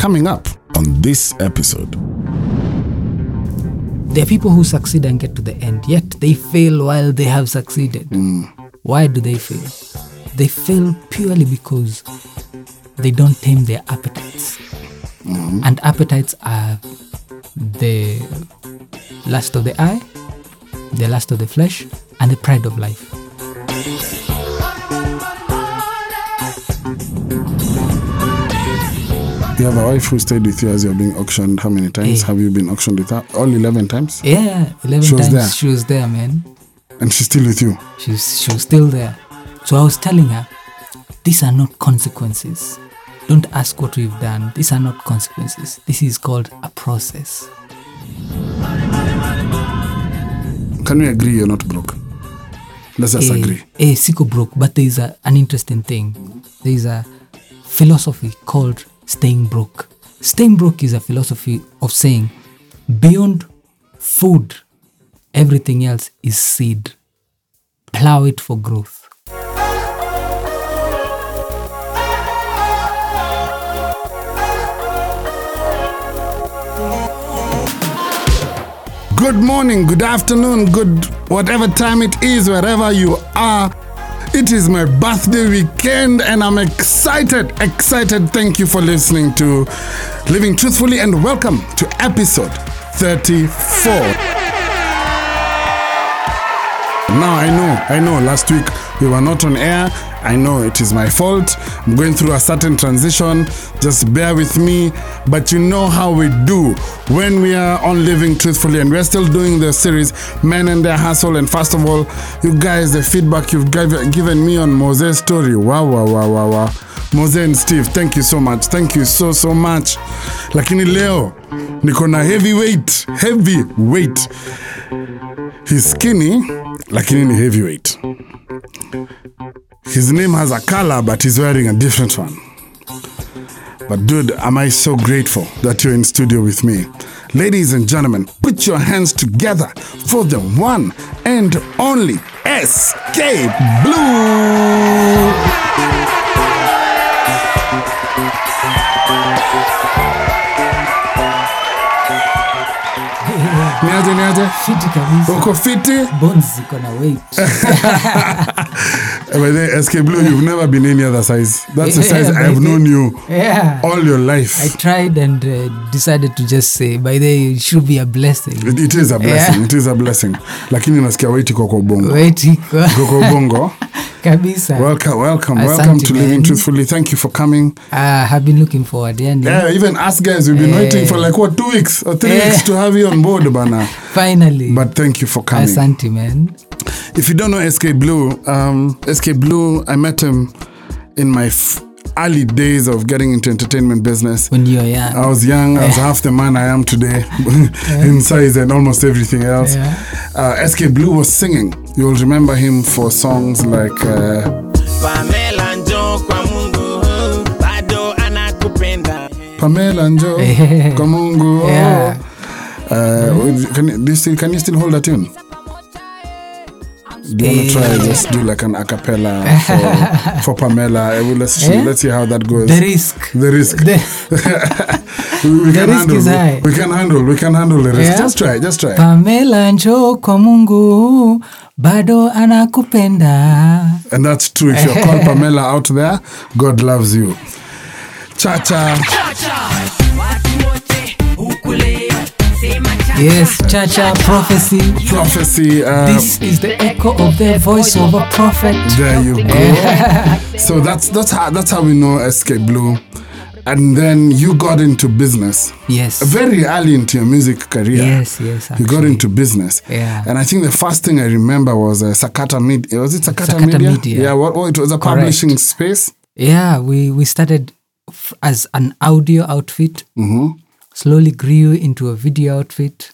Coming up on this episode. There are people who succeed and get to the end, yet they fail while they have succeeded. Why do they fail? They fail purely because they don't tame their appetites. Mm-hmm. And appetites are the lust of the eye, the lust of the flesh, and the pride of life. You have a wife who stayed with you as you're being auctioned. How many times Yeah. have you been auctioned with her? All 11 times? Yeah, 11 She was times there. she was there, man. And she's still with you. She's, she was still there. So I was telling her, these are not consequences. Don't ask what we've done. These are not consequences. This is called a process. Can we agree you're not broke? Let's just Eh, agree. eh, siko broke, but there is a, an interesting thing. There is a philosophy called staying broke. Staying broke is a philosophy of saying beyond food, everything else is seed. Plow it for growth. Good morning, good afternoon, good whatever time it is, wherever you are. It is my birthday weekend and I'm excited, excited. Thank you for listening to Living Truthfully and welcome to episode 34. Now I know, I know last week we were not on air. I know it is my fault. I'm going through a certain transition. Just bear with me. But you know how we do when we are on Living Truthfully and we're still doing the series Men and Their Hustle. And first of all, you guys, the feedback you've given me on Mose's story. Wow, wow, wow, wow, wow. Mose and Steve, thank you so much. Thank you so, so much. Lakini leo, niko na heavy weight. He's skinny, lakini ni heavyweight. His name has a color, but he's wearing a different one. But dude, am I so grateful that you're in studio with me. Ladies and gentlemen, put your hands together for the one and only SK Blue. Niaje, niaje? Fiti kabisa. Uko fiti? Bones ziko na weight. Eh, then SK Blue, you've never been any other size. That's the size I've known you Yeah. all your life. I tried and uh, decided to just say, by the way, it should be a blessing. It, it is a blessing. Yeah. It is a blessing. Lakini nasikia weight iko kwa ubongo. Weight iko Iko kwa ubongo. kabisa. Welcome, welcome, Asante, welcome to Living. Truthfully. Thank you for coming. I have been looking forward. Yani, Yeah, even us guys, we've been Eh. waiting for like what two weeks or three Eh. weeks to have you on board, bana. Finally. But thank you for coming. Asante, man. If you don't know SK Blue, um, SK Blue, I met him in my f- early days of getting into entertainment business. When you were young. I was young. I was half the man I am today in size and almost everything else. Yeah. Uh, SK Blue was singing. You'll remember him for songs like uh, Pamela Njo kwa Mungu bado anakupenda. Pamela Njo, kwa Mungu. Yeah. Uh, can, you- still, can you still hold a tune? Do you want to try just do like an acapella for, for Pamela? Uh, well, let's, Eh? let's see how that goes. The risk. The risk. The- we, we the can risk handle. is high. We, we can handle. We can handle the risk. Yeah. Just try. Just try. Pamela njoo kwa Mungu bado anakupenda. And that's true. If you're called Pamela out there, God loves you. Cha cha. Yes, Chacha prophecy. Prophecy. Uh, This is the echo of the voice of a prophet. there you go. so that's that's how that's how we know SK Blue. And then you got into business. Yes. Very early into your music career. Yes, yes, You got into business. Yeah. And I think the first thing I remember was uh, Sakata Media. Was it Sakata, Sakata Media? Media. Yeah, what, what it was a Correct. publishing space. Yeah, we, we started f- as an audio outfit, Mm-hmm. slowly grew into a video outfit.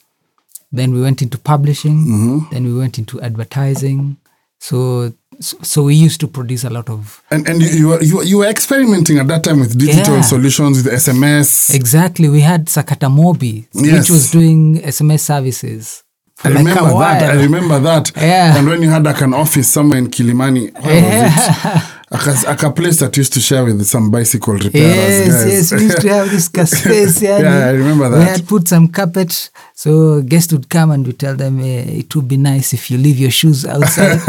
Then we went into publishing. Mm-hmm. Then we went into advertising. So, so so we used to produce a lot of And and you, you, were, you, you were experimenting at that time with digital Yeah. solutions, with SMS. exactly. We had Sakata Mobi, Yes. which was doing SMS services I Like remember that. I remember that. Yeah. And when you had like an office somewhere in Kilimani, where was it? Aka, aka place that used to share with some bicycle repairers. Yes, guys. yes, we used to have this space. yani. Yeah, I remember We that. had put some carpet, so guests would come and we tell them eh, it would be nice if you leave your shoes outside.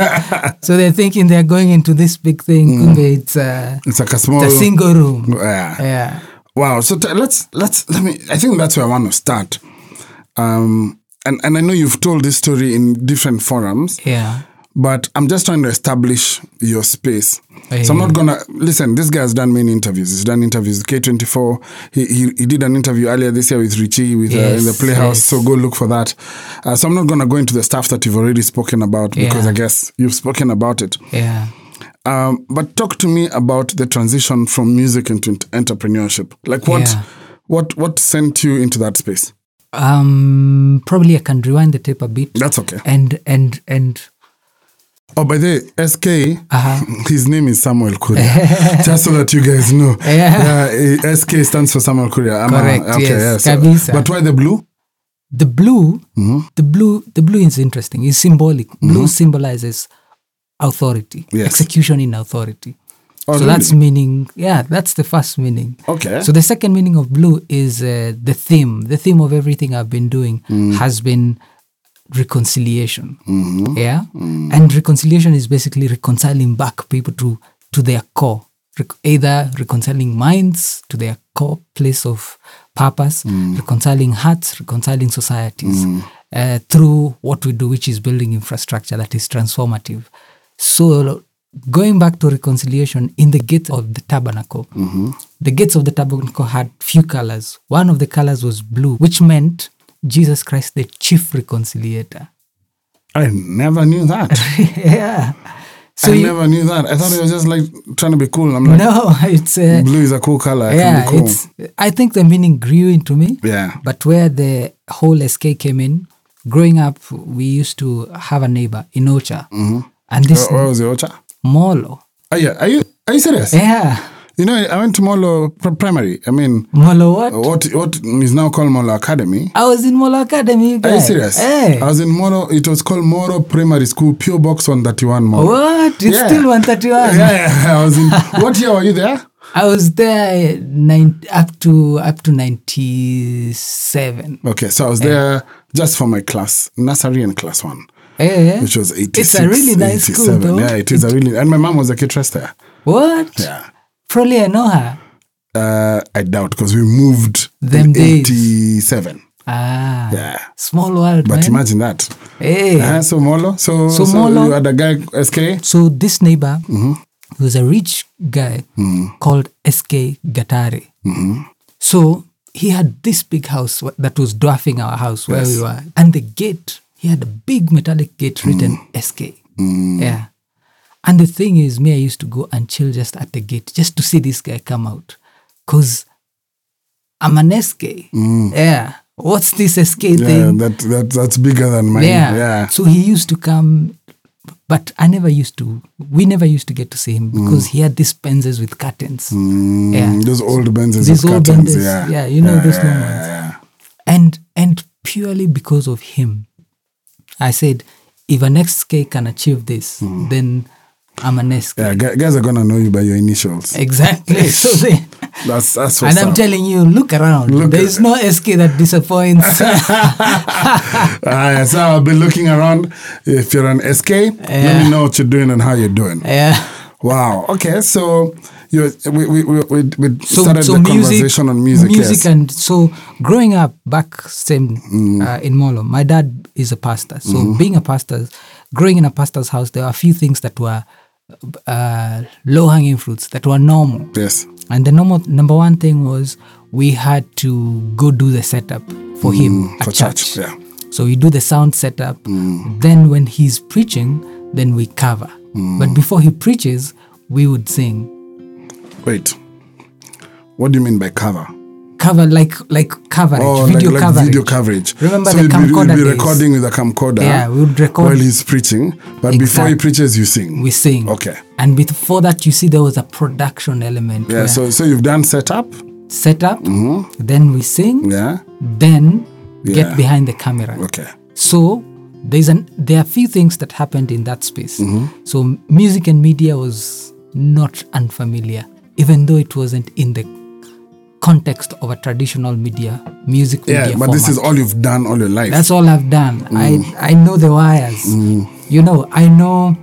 so they're thinking they're going into this big thing. Mm. It's a, It's like a small. it's a single room. Yeah. Yeah. Wow. So t- let's let's let me. I think that's where I want to start. Um, and and I know you've told this story in different forums. Yeah. But I'm just trying to establish your space. Eh. So I'm not gonna listen. This guy has done many interviews. He's done interviews with K24. He, he he did an interview earlier this year with Richie with uh, in the Playhouse. yes. So go look for that. Uh, so I'm not gonna go into the stuff that you've already spoken about because Yeah. I guess you've spoken about it. Yeah. Um, but talk to me about the transition from music into entrepreneurship. Like what Yeah. what what sent you into that space? Um, probably I can rewind the tape a bit. That's okay. And and and Oh, by the way, SK, Uh-huh. his name is Samuel Kuria. Just so that you guys know. Yeah. SK stands for Samuel Kuria. I'm a- Correct, okay, yes. yeah, so- but why the blue? the blue, Mm-hmm. the blue, the blue is interesting. It's symbolic. Blue symbolizes authority, Yes. execution in authority. Oh, so that's meaning. Yeah, that's the first meaning. Okay. So the second meaning of blue is uh, the theme. The theme of everything I've been doing Mm. has been reconciliation. Mm-hmm. Yeah, and reconciliation is basically reconciling back people to to their core, Rec- either reconciling minds to their core place of purpose, Mm. reconciling hearts, reconciling societies uh, through what we do, which is building infrastructure that is transformative. So going back to reconciliation in the gates of the tabernacle the gates of the tabernacle had few colors one of the colors was blue which meant jesus christ the chief reconciliator I never knew that. yeah so I you- never knew that. I thought it was just like trying to be cool. I'm like, no it's uh, blue is a cool color. I yeah cool. it's i think the meaning grew into me Yeah. but where the whole sk came in growing up we used to have a neighbor in ocha and this Where, where was the Ocha? Molo Oh, yeah. Are you are you serious? yeah You know, I went to Molo pr- Primary. I mean, molo what what what is now called Molo Academy. i was in molo academy you Are you serious? hey. I was in Molo. It was called Molo Primary School, Pure Box 131 Moro. what it's Yeah. still 131 Yeah, yeah, I was in. what year were you there? I was there nine, up to up to ninety seven. Okay, so I was there just for my class, nursery and class one, Eh? which was 86. It's a really nice school, 87. though. Yeah, it is a really. And my mom was a cateress there. What? Yeah. Probably I know her. Uh, I doubt because we moved Them in days. 87. Ah, Yeah. small world, But man. imagine that. Hey. Uh, so Molo. So, So so, Molo- you had a guy, SK. So this neighbor Mm-hmm. was a rich guy called S.K. Gatari. Mm-hmm. So he had this big house that was dwarfing our house where we were, and the gate he had a big metallic gate written Mm. S.K. Yeah. And the thing is, me, I used to go and chill just at the gate just to see this guy come out. Because I'm an SK. Yeah. What's this SK Mm. Yeah, thing? that, that that's bigger than mine. yeah. Yeah. So he used to come, but I never used to, we never used to get to see him because he had these Benzes with curtains. Mm, Yeah. Those old Benzes These with old curtains. Benzes, Yeah. yeah, you know those yeah, long yeah, ones. And, and purely because of him, I said, if an SK can achieve this, then I'm an SK. Yeah, guys are gonna know you by your initials. Exactly. so they, That's that's and I'm up. telling you, look around. Look there is no SK that disappoints. Ah, so I'll be looking around. If you're an SK, let me know what you're doing and how you're doing. yeah. Wow. Okay. So you we we we, we, we So, started so the music, conversation on music. music, yes. and so growing up back same Mm. uh, in Molo, my dad is a pastor. So Mm-hmm. being a pastor, growing in a pastor's house, there are a few things that were uh, low hanging fruits that were normal. yes. And the normal number one thing was we had to go do the setup for him at Mm, for church. church, yeah. So we do the sound setup. Then when he's preaching, then we cover. But before he preaches, we would sing. Wait. What do you mean by cover? Cover like like coverage, Oh, video like, like coverage. video coverage. Remember so the be, camcorder be days? recording with a camcorder. Yeah, we would record- while he's preaching. But before he preaches, you sing. We sing. Okay. And before that, you see there was a production element. Yeah. So so you've done setup. setup, then we sing, Yeah. then Yeah. get behind the camera. Okay. So there's an there are few things that happened in that space. Mm-hmm. So music and media was not unfamiliar, even though it wasn't in the context of a traditional media music Yeah, media but this is all you've done all your life. That's all I've done. Mm. I I know the wires. You know, I know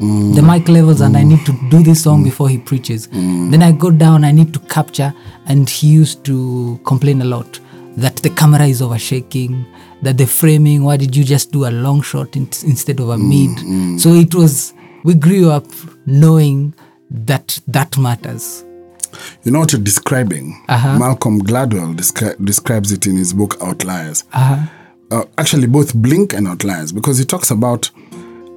Mm. the mic levels, and I need to do this song before he preaches. Mm. Then I go down. I need to capture, and he used to complain a lot that the camera is over shaking, that the framing. Why did you just do a long shot in, instead of a Mm, mid? So it was. We grew up knowing that that matters. You know what you're describing? Uh-huh. Malcolm Gladwell descri- describes it in his book Outliers. Uh-huh. Uh, actually, both Blink and Outliers, because he talks about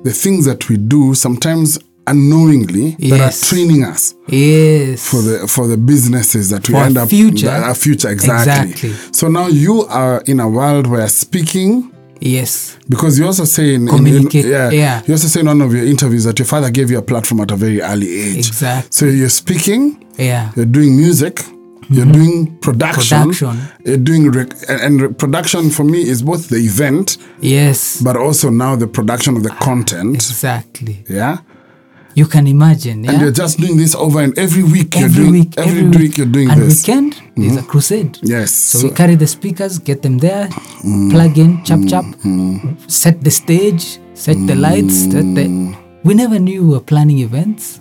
the things that we do sometimes unknowingly that are training us Yes. for the for the businesses that we For end up future. our future exactly. Exactly. So now you are in a world where speaking yes. because you also say in, in- in- yeah, yeah. you also say in one of your interviews that your father gave you a platform at a very early age. Exactly. So you're speaking, Yeah. you're doing music, you're mm-hmm. doing production, Production. you're doing rec- and, and re- production for me is both the event, Yes. but also now the production of the content. Exactly. Yeah, You can imagine. And you're just doing this over and every week. you're every doing week, every, every week week. you're doing and this. weekend there's a mm-hmm. crusade. Yes. So, So, we carry the speakers, get them there, mm-hmm. plug in, chop chop, mm-hmm. set the stage, set the lights. Set the. We never knew we were planning events.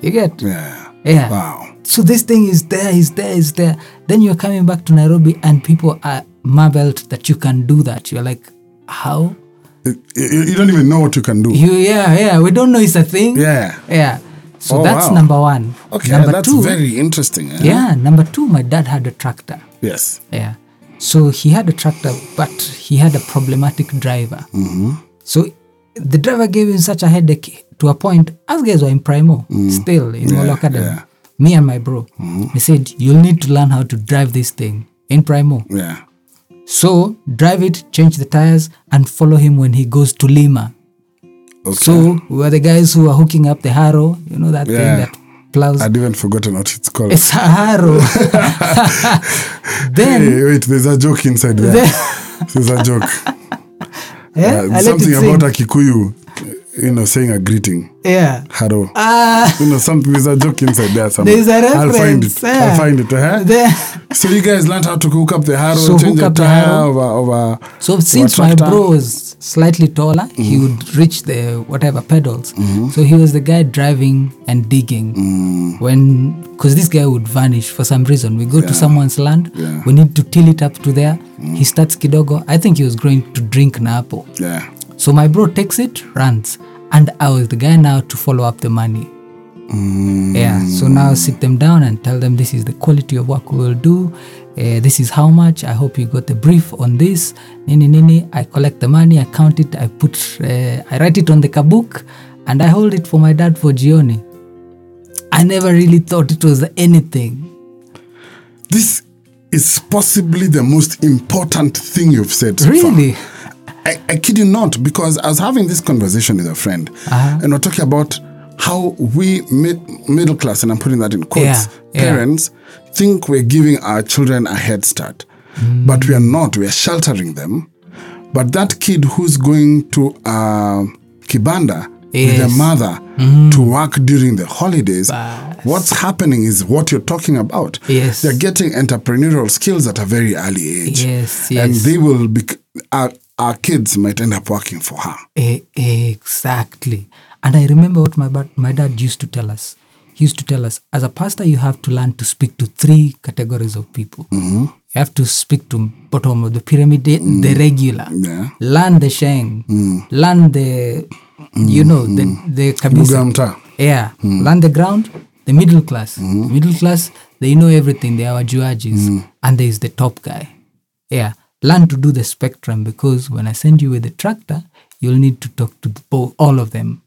You get? yeah. Yeah. Wow. So this thing is there, is there, is there. Then you're coming back to Nairobi and people are marveled that you can do that. You're like, how? You, don't even know what you can do. You yeah, yeah. We don't know it's a thing. Yeah. Yeah. So Oh, that's wow. number one. Okay, Number that's two. very interesting. eh? Yeah, number two, my dad had a tractor. Yes. Yeah. So he had a tractor, but he had a problematic driver. Mm-hmm. So the driver gave him such a headache to a point, us guys were in Primo, still in Mm. Yeah, Academy. yeah. Me and my bro. He said, You'll need to learn how to drive this thing in Primo. Yeah. So drive it, change the tires, and follow him when he goes to Lima. Okay. So we were the guys who are hooking up the harrow, you know, that Yeah. thing that plows. I'd even forgotten what it's called. it's a harrow. then, Hey, wait, there's a joke inside there. There's a joke. yeah, Uh, something about a Kikuyu, you know, saying a greeting. Yeah. Hello. Uh, you know, something. There's a joke inside there somewhere. there's a I'll find it. yeah. I'll find it. Uh-huh. There- So you guys learned how to hook up the harrow, So change the tire over over. So since my bro was slightly taller, he would reach the whatever pedals. So he was the guy driving and digging. When because this guy would vanish for some reason. We go to someone's land. Yeah. We need to till it up to there. He starts kidogo. I think he was going to drink napo. Yeah. So my bro takes it, runs, and I was the guy now to follow up the money. Yeah. So now sit them down and tell them this is the quality of work we will do. Uh, this is how much. I hope you got the brief on this. Nini nini. I collect the money. I count it. I put. Uh, I write it on the kabook, and I hold it for my dad for Gioni. I never really thought it was anything. This is possibly the most important thing you've said. So far. I, I kid you not, because I was having this conversation with a friend, Uh-huh. and we're talking about how we mid, middle class, and I'm putting that in quotes, Yeah, yeah. parents think we're giving our children a head start, Mm. but we are not. We are sheltering them. But that kid who's going to uh, Kibanda with their Yes. mother to work during the holidays, what's happening is what you're talking about. Yes. They're getting entrepreneurial skills at a very early age. Yes, yes. And they will be, our, our kids might end up working for her. E- exactly. And I remember what my, ba- my dad used to tell us. He used to tell us, as a pastor, you have to learn to speak to three categories of people. Mm-hmm. You have to speak to bottom of the pyramid, the, mm. the regular. Yeah. Learn the sheng. Mm. Learn the, mm. you know, the, the kabisa. Yeah. Learn the ground, the middle class. Middle class, they know everything. They are wajuajis. And there is the top guy. Yeah. Learn to do the spectrum because when I send you with the tractor, you'll need to talk to the, all of them.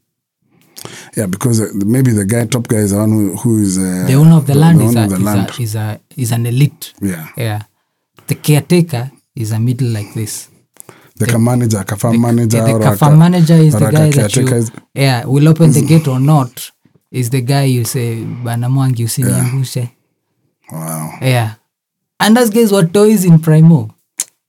Yeah, because uh, maybe the guy, top guy, is the one who, who is uh, The owner of the land, is, a, of the is, land. A, is, a, is an elite. Yeah. Yeah. The caretaker is a middle like this. The, the manager, kafa manager, Yeah, the kafa manager is the guy that you, is- yeah, will open the gate or not. Is the guy you say, Bana Mwangi usiniangushe. Wow. Yeah. And those guys were toys in Primo.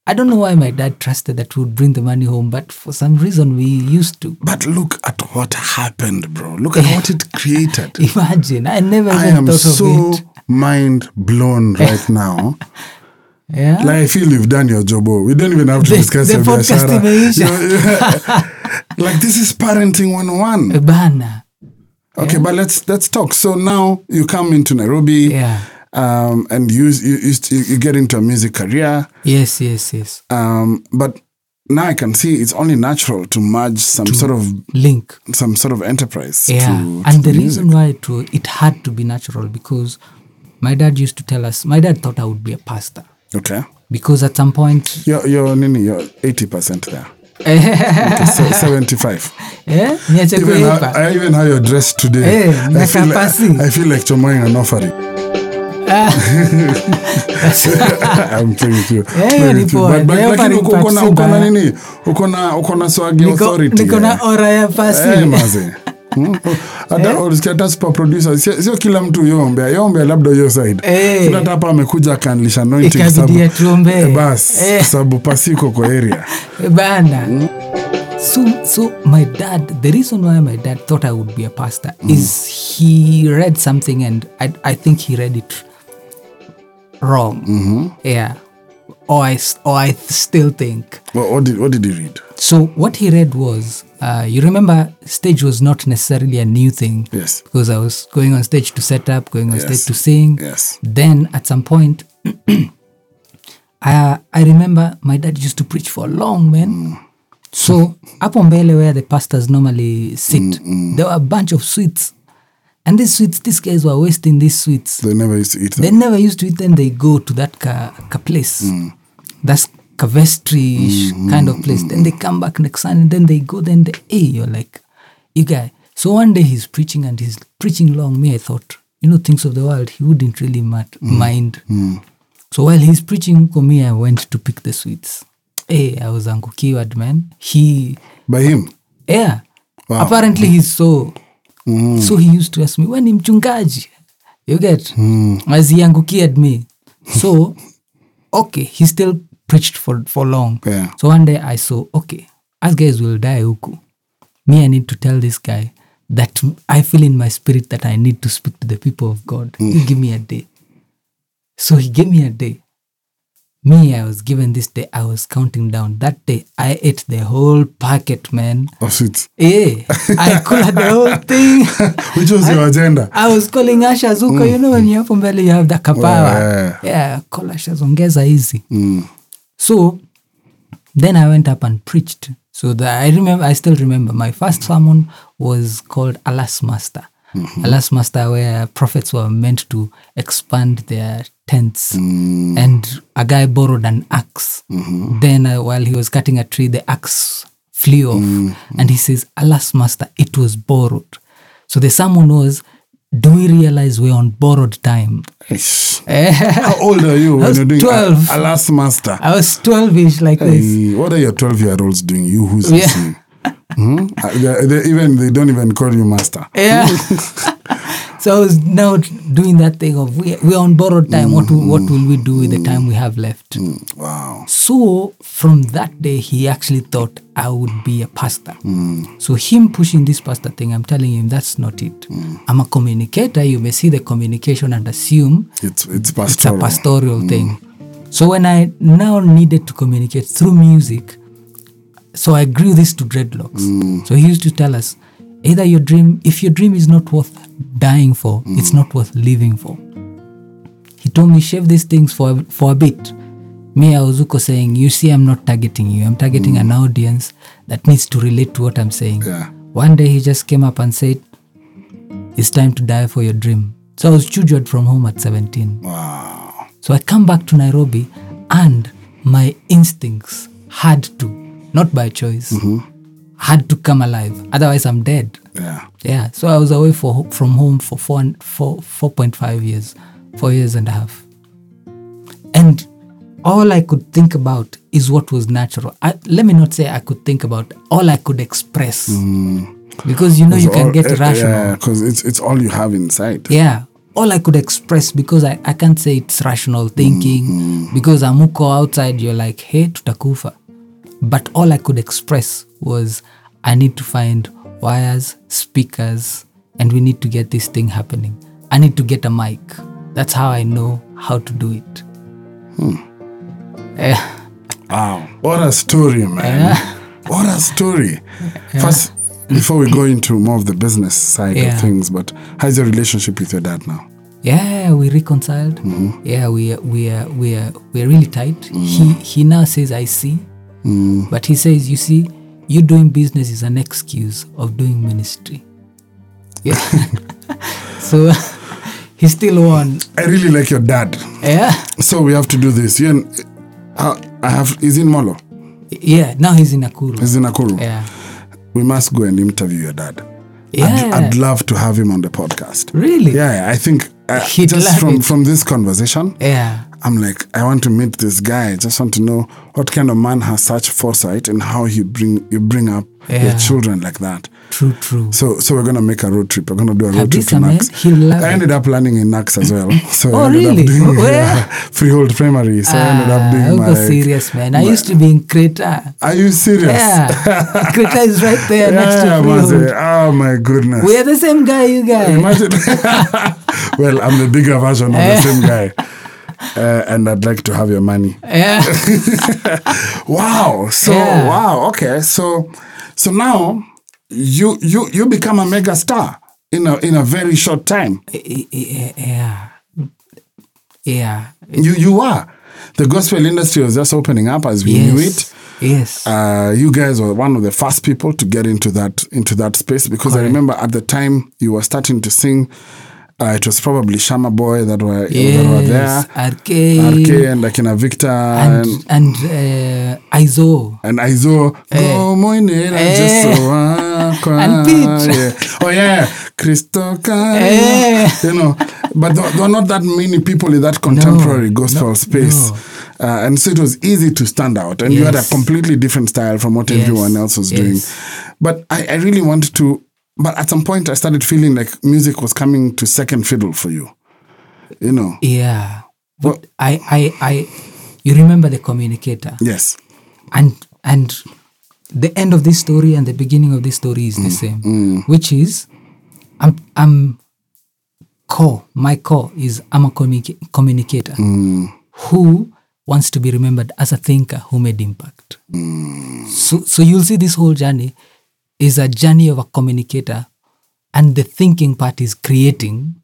I don't know why my dad trusted that we would bring the money home, but for some reason we used to. But look at what happened, bro. Look at what it created. Imagine, I never I am so mind blown right now. Yeah. like I feel you've done your job. oh. We don't even have to The- discuss the podcast biashara. imeisha. You know, like this is parenting 101. Bana. Okay, but let's let's talk. So now you come into Nairobi. Yeah. Um, and you, you you you get into a music career. Yes, yes, yes. Um, but now I can see it's only natural to merge some sort of Link. some sort of enterprise. Yeah. to, and to the music. reason why it, it had to be natural because my dad used to tell us, my dad thought I would be a pastor. Okay. Because at some point, You're, you're, nini, you're 80% there. Okay, so 75. eh, niache Even how. I, even how you're dressed today. Eh, I, feel like, I feel like chomoing an offering. I'm playing with you. Eh, Playing ni with you. poa. But- but The lakini offering uko- uko na- part uko na si nini? Uko na- uko na swagi Niko, authority. niko na eh. ora ya pasi. Eh, maze. Hmm? hata ulisikia hata super producer sio sio kila mtu yombea yombea labda hiyo side Eh. Kuna hata hapa amekuja akaanlisha anointing Ikabidi sababu- atuombee. Eh, bas Eh. sababu pasiko kwa area Bana. So, so my dad, the reason why my dad thought I would be a pastor is he read something and I, I think he read it wrong. Yeah. Or I, or I still think. what, what did what did you read So what he read was, uh, you remember, stage was not necessarily a new thing. Yes. Because I was going on stage to set up, going on Yes. stage to sing. Yes. Then at some point, I, I remember my dad used to preach for a long, man. So up on mbele where the pastors normally sit, there were a bunch of sweets. And these sweets, these guys were wasting these sweets. they never used to eat them. They never used to eat them. They go to that ka, ka place. Hmm. That's Cavestry hmm, hmm, kind of place. Then they come back next Sunday. And then they go. Then they, hey, you're like, you guy. So one day he's preaching and he's preaching long. Me, I thought, you know, things of the world. He wouldn't really mat- mind. So while he's preaching for me, I went to pick the sweets. Hey, I was angukiwad, man. He by him yeah. Wow. Apparently he's so so he used to ask me, when mchungaji? You get? As he angukied me. So okay, he still preached for for long. Yeah. So one day I saw, okay, as guys will die huku. Me, I need to tell this guy that I feel in my spirit that I need to speak to the people of God. You give me a day. So he gave me a day. Me, I was given this day. I was counting down. That day, I ate the whole packet, man. of sweets Yeah, I colored the whole thing. which was your agenda I was calling Asha Zuko. You know when you hapo mbele you have the kapawa. Yeah. Yeah, call Asha ongeza hizi. Mm. So then I went up and preached. So the, I remember, I still remember my first sermon was called Alas Master. Mm-hmm. Alas Master, where prophets were meant to expand their tents. Mm. And a guy borrowed an axe. Mm-hmm. Then uh, while he was cutting a tree, the axe flew off. Mm-hmm. And he says, Alas Master, it was borrowed. So the sermon was, do we realize we're on borrowed time? Eh? How old are you when was you're doing 12. a, a last master I was 12 ish like this. Hey, what are your 12 year olds doing you who's Yeah. listening Hmm? Uh, they, they even they don't even call you master Yeah. Hmm? so I was now doing that thing of we we're on borrowed time. What will, what will we do with the time we have left? Hmm, wow So from that day, he actually thought I would be a pastor. Hmm. So him pushing this pastor thing, I'm telling him that's not it. I'm a communicator. You may see the communication and assume it's it's pastoral. it's a pastoral thing. So when I now needed to communicate through music, so I grew this to dreadlocks. Mm. So he used to tell us, either your dream, if your dream is not worth dying for, mm. it's not worth living for. He told me shave these things for for a bit. Me, I was Uko saying, you see, I'm not targeting you. I'm targeting mm. an audience that needs to relate to what I'm saying. Yeah. One day he just came up and said, it's time to die for your dream. So I was chujured from home at 17. wow So I come back to Nairobi and my instincts had to, not by choice, mm-hmm. had to come alive. Otherwise, I'm dead. yeah Yeah. So I was away for, from home for four, four, 4.5 years, four years and a half. And all I could think about is what was natural. I, let me not say I could think about, all I could express. Mm. Because you know you can All- get eh, irrational. yeah because it's it's all you have inside Yeah. all I could express because I, I can't say it's rational thinking mm-hmm. because amuko outside you're like hey tutakufa but all I could express was I need to find wires speakers and we need to get this thing happening I need to get a mic that's how I know how to do it hmm. Eh, Wow. What a story, man. What a story. First, before we go into more of the business side Yeah. of things, but how's your relationship with your dad now? Yeah, we reconciled. Mm-hmm. Yeah, we we are we are we are really tight. He mm-hmm. he now says I see, but he says you see, you doing business is an excuse of doing ministry. Yeah. so he still won. I really like your dad. Yeah, So we have to do this. Yeah. uh, I have. Is in Molo. yeah. Now he's in Nakuru. Is in Nakuru. Yeah, We must go and interview your dad. yeah. I'd, I'd love to have him on the podcast. really? Yeah, I think uh, just from it. from this conversation, Yeah. I'm like, I want to meet this guy. I just want to know what kind of man has such foresight and how he bring you bring up your children like that. True. True. So so we're gonna make a road trip. We're gonna do a road trip to Nax. I it. ended up learning in Nax as well. So Oh, I ended really? up doing Where? uh, freehold primary. So I ended up Ah, doing my. serious, man. I used to be in Creta. Are you serious? Yeah, Creta is right there next to Yeah, Freehold. Oh my goodness. We are the same guy, you guys. Imagine. well, I'm the bigger version of the same guy. Uh, and I'd like to have your money. Yeah. Wow. So Yeah. wow. Okay. So so now you you you become a mega star in a in a very short time. yeah. Yeah. You you are. The gospel industry was just opening up as we knew it. Yes. Yes. Uh, you guys were one of the first people to get into that into that space because I remember at the time you were starting to sing. Uh, it was probably Shama Boy that were that were there. yes. Arcade. RK and Akina Victor and And, and uh, Izo. and Aizo go moinera Eh. Wako. And Pete. Yeah. Oh yeah, Christo Eh. You know, but there, there were not that many people in that contemporary No, gospel no, space. no. Uh, and so it was easy to stand out, and you had a completely different style from what Yes, everyone else was doing. But I, I really wanted to. But at some point, I started feeling like music was coming to second fiddle for you. You know. Yeah. Well- But I, I, I, you remember the communicator. Yes. And, and the end of this story and the beginning of this story is the mm, same, mm. which is I'm, I'm core, my core is I'm a communica- communicator mm. who wants to be remembered as a thinker who made impact. So, so you'll see this whole journey is a journey of a communicator, and the thinking part is creating.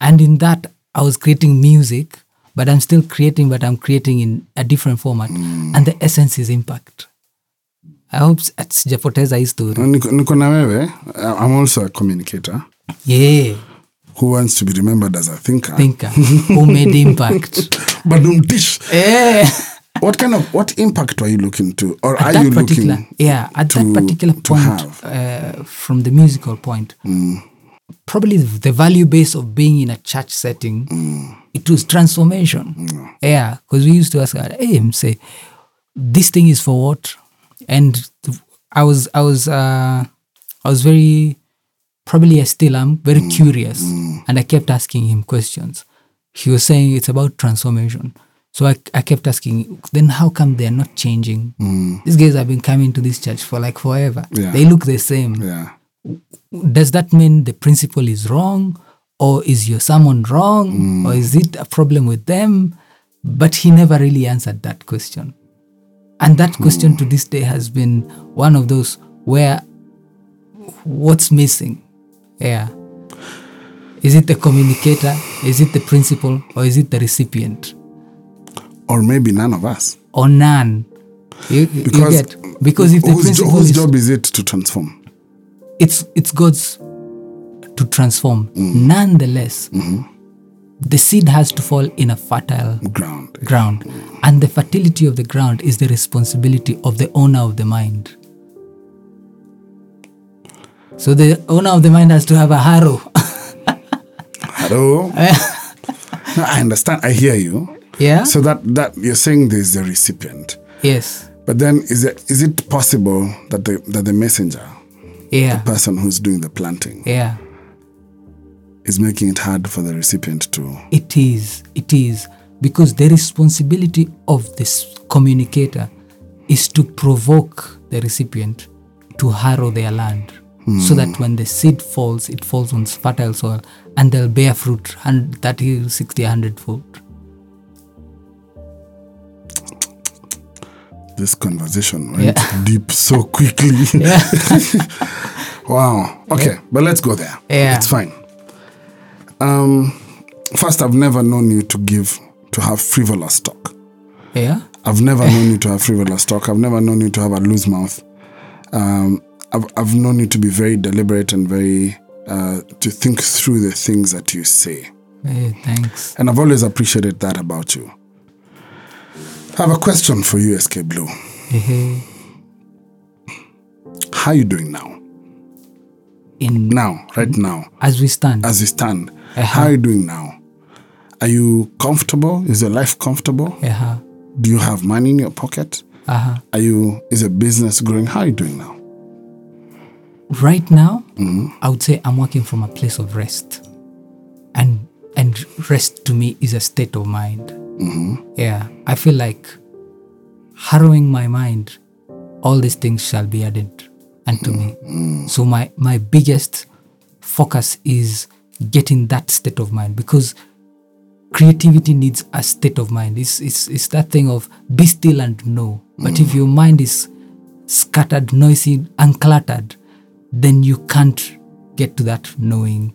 And in that, I was creating music, but I'm still creating, but I'm creating in a different format. And the essence is impact. I hope sijapoteza hii story. Niko niko na wewe. Uh, I'm also a communicator Yeah, who wants to be remembered as a thinker. thinker who made impact. But don't dish. What kind of what impact were you looking to, or at are you looking? yeah at to- that particular point uh, from the musical point probably the value base of being in a church setting it was transformation. Yeah. Because we used to ask hey say this thing is for what? And i was i was uh i was very probably i still am very curious and i kept asking him questions. He was saying it's about transformation so I, I kept asking, then how come they're not changing? Mm. These guys have been coming to this church for like forever. Yeah. They look the same. Yeah. Does that mean the principle is wrong? Or is your sermon wrong? Mm. Or is it a problem with them? But he never really answered that question. And that hmm. question to this day has been one of those where what's missing? Yeah. Is it the communicator? Is it the principle? Or is it the recipient? Or maybe none of us. or none. You, you Because get because if the whose, principle whose is job is it to transform? it's it's God's to transform. Mm-hmm. Nonetheless, mm-hmm. the seed has to fall in a fertile Ground. ground, mm-hmm. and the fertility of the ground is the responsibility of the owner of the mind. So the owner of the mind has to have a harrow. Hello. no, I understand. I hear you. Yeah. So that that you're saying there's the recipient, yes. but then is it is it possible that the that the messenger, Yeah. person who's doing the planting, Yeah. is making it hard for the recipient to. It is, it is, because the responsibility of this communicator is to provoke the recipient to harrow their land so that hmm. when the seed falls, it falls on fertile soil and they'll bear fruit and 30, 60, 100 fold. This conversation went Yeah. deep so quickly. Wow. Okay, but let's go there. Yeah. It's fine. Um, first, I've never known you to give to have frivolous talk. yeah. I've never known you to have frivolous talk. I've never known you to have a loose mouth. Um, I've, I've known you to be very deliberate and very uh, to think through the things that you say. Hey, thanks. And I've always appreciated that about you. I have a question for you, SK Blue. Hey. How are you doing now? In Now, right now, as we stand, as we stand, Uh-huh. how are you doing now? Are you comfortable? Is your life comfortable? uh-huh, Do you have money in your pocket? uh-huh. Are you? Is your business growing? How are you doing now? right now i would say i'm working from a place of rest and and rest to me is a state of mind Mm-hmm. yeah i feel like harrowing my mind all these things shall be added unto me. Mm-hmm. So my my biggest focus is getting that state of mind because creativity needs a state of mind. It's it's, it's that thing of be still and know. But if mm-hmm. your mind is scattered noisy uncluttered then you can't get to that knowing.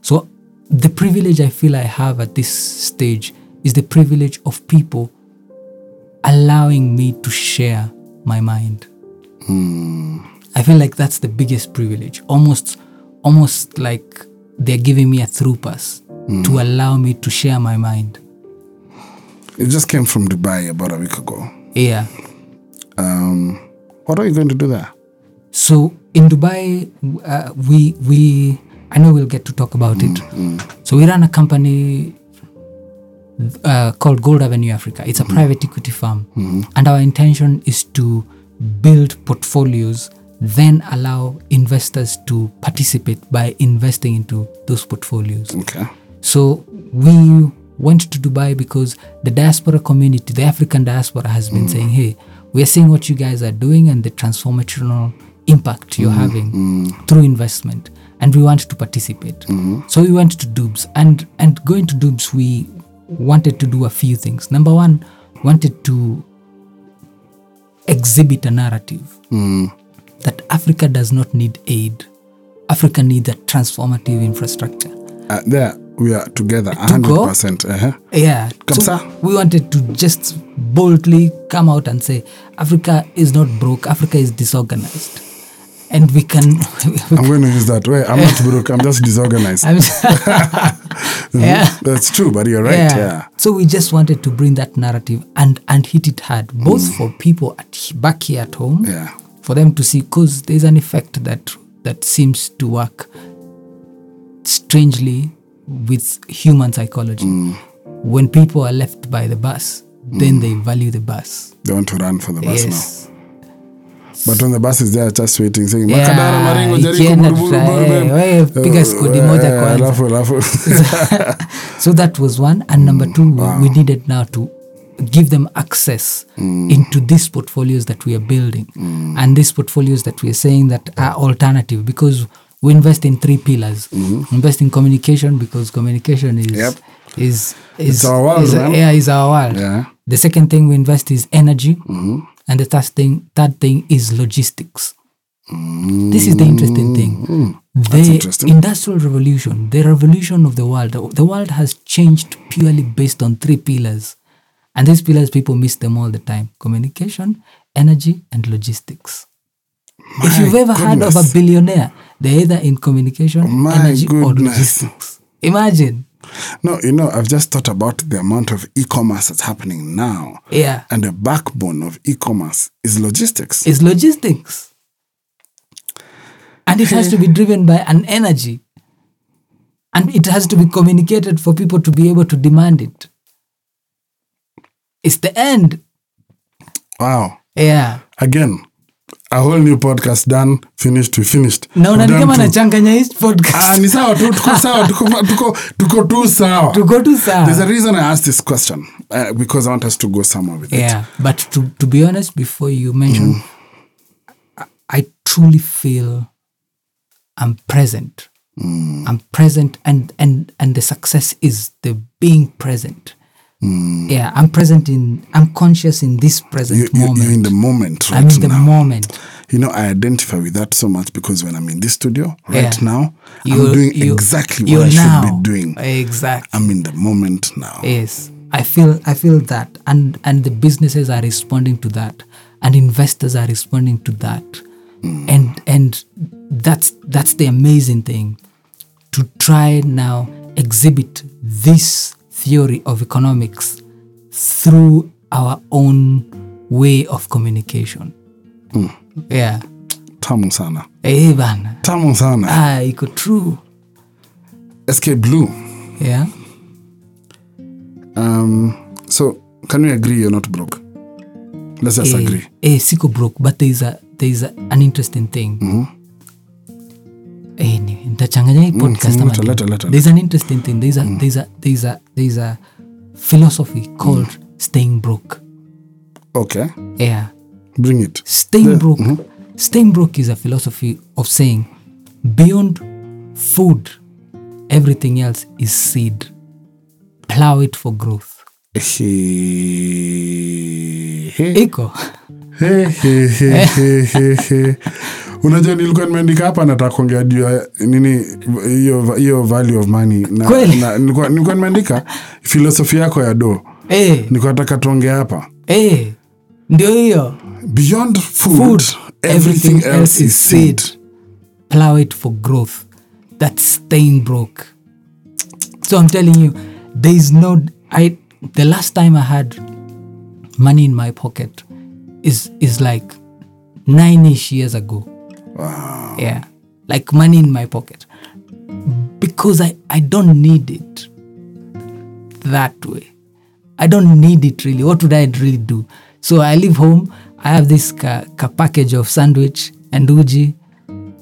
So, the privilege I feel I have at this stage is the privilege of people allowing me to share my mind. I feel like that's the biggest privilege. Almost, almost like they're giving me a through pass to allow me to share my mind. You just came from Dubai about a week ago. Yeah. Um, what are you going to do there? So in Dubai, uh, we we I know we'll get to talk about it. So we run a company uh, called Gold Avenue Africa. It's a mm-hmm. private equity firm, mm-hmm. and our intention is to build portfolios, then allow investors to participate by investing into those portfolios. Okay. So we went to Dubai because the diaspora community, the African diaspora, has been mm-hmm. saying, "Hey, we are seeing what you guys are doing and the transformational impact you're having through investment, and we want to participate." So we went to Dubs, and and going to Dubs, we wanted to do a few things. Number one, wanted to exhibit a narrative that Africa does not need aid. Africa needs a transformative infrastructure. Uh, there we are together, a To hundred go? percent. Uh-huh. Yeah. So we wanted to just boldly come out and say Africa is not broke, Africa is disorganized. And we can I'm going to use that. way. I'm not broke. I'm just disorganized. I'm- Mhm. yeah. That's true, but you're right. Yeah. So we just wanted to bring that narrative and and hit it hard, both for people at, back here at home, Yeah. for them to see, because there's an effect that that seems to work strangely with human psychology. When people are left by the bus, then they value the bus. They want to run for the bus now. But when the bus is there just waiting saying Yeah, Makadara Maringo Jericho ikienda Buruburu tuta- Buruburu." eh, we piga skodi moja Eh, alafu alafu. So that was one and number two we needed now to give them access into these portfolios that we are building. And these portfolios that we are saying that are alternative because we invest in three pillars. Invest in communication because communication is Yep. is is It's our world, is, yeah, is our world. Yeah. the second thing we invest is energy and the third thing third thing is logistics this is the interesting thing. Mm-hmm. The interesting. industrial revolution, the revolution of the world, the world has changed purely based on three pillars. And these pillars, people miss them all the time communication, energy, and logistics. if you've ever heard of a billionaire, they're either in communication, My energy, or logistics. Imagine. No, you know, I've just thought about the amount of e-commerce that's happening now. Yeah. And the backbone of e-commerce is logistics. Is logistics. And it has to be driven by an energy. And it has to be communicated for people to be able to demand it. It's the end. wow. Yeah. Again, a whole new podcast done finished we finished. Naona ni We've kama done nachanganya hii podcast Ah, ni sawa tu tuko sawa tuko, tuko, tuko tu sawa. Tuko tu there's a reason i asked this question uh, because i want us to go somewhere with it. Yeah but to, to be honest before you mention I, I truly feel i'm present. I'm present and and and the success is the being present yeah hmm. i'm present in i'm conscious in this present you, you, moment you're in the moment right i'm in the moment. You know i identify with that so much because when i'm in this studio right Yeah. now You- i'm doing exactly what i should now. be doing. Exactly. I'm in the moment now. Yes. I feel i feel that. And and the businesses are responding to that. And investors are responding to that. Hmm. And and that's that's the amazing thing. To try now exhibit this theory of economics through our own way of communication. Yeah. Tamu sana. Hey, bana. Tamu sana. Ah iko true. Sk blue. Yeah. Um so can we agree you're not broke? Let's just hey, agree. hey, siko broke but there is a there is a, an interesting thing. Mm-hmm. Nitachanganya hii podcast nini? leta, leta, there's an interesting thing. There's a there's a there's a there's a philosophy called mm. staying broke okay. Yeah. Bring it. Staying broke mm-hmm. staying broke is a philosophy of saying beyond food everything else is seed. Plow it for growth. He. Unajua nilikuwa nimeandika hapa nataka kuongea juu ya nini hiyo hiyo value of money. Na, Kweli? na nilikuwa nilikuwa nimeandika filosofi yako ya do eh, nilikuwa nataka tuongea hapa. Eh, ndio hiyo. Beyond food, Food, everything, else is seed. plow it for growth. That stain broke. So i'm telling you there is no i the last time i had money in my pocket is is like nine-ish years ago wow. yeah. Like money in my pocket. Because i i don't need it that way. I don't need it really. What would i really do? So i leave home. I have this ka, ka package of sandwich and uji.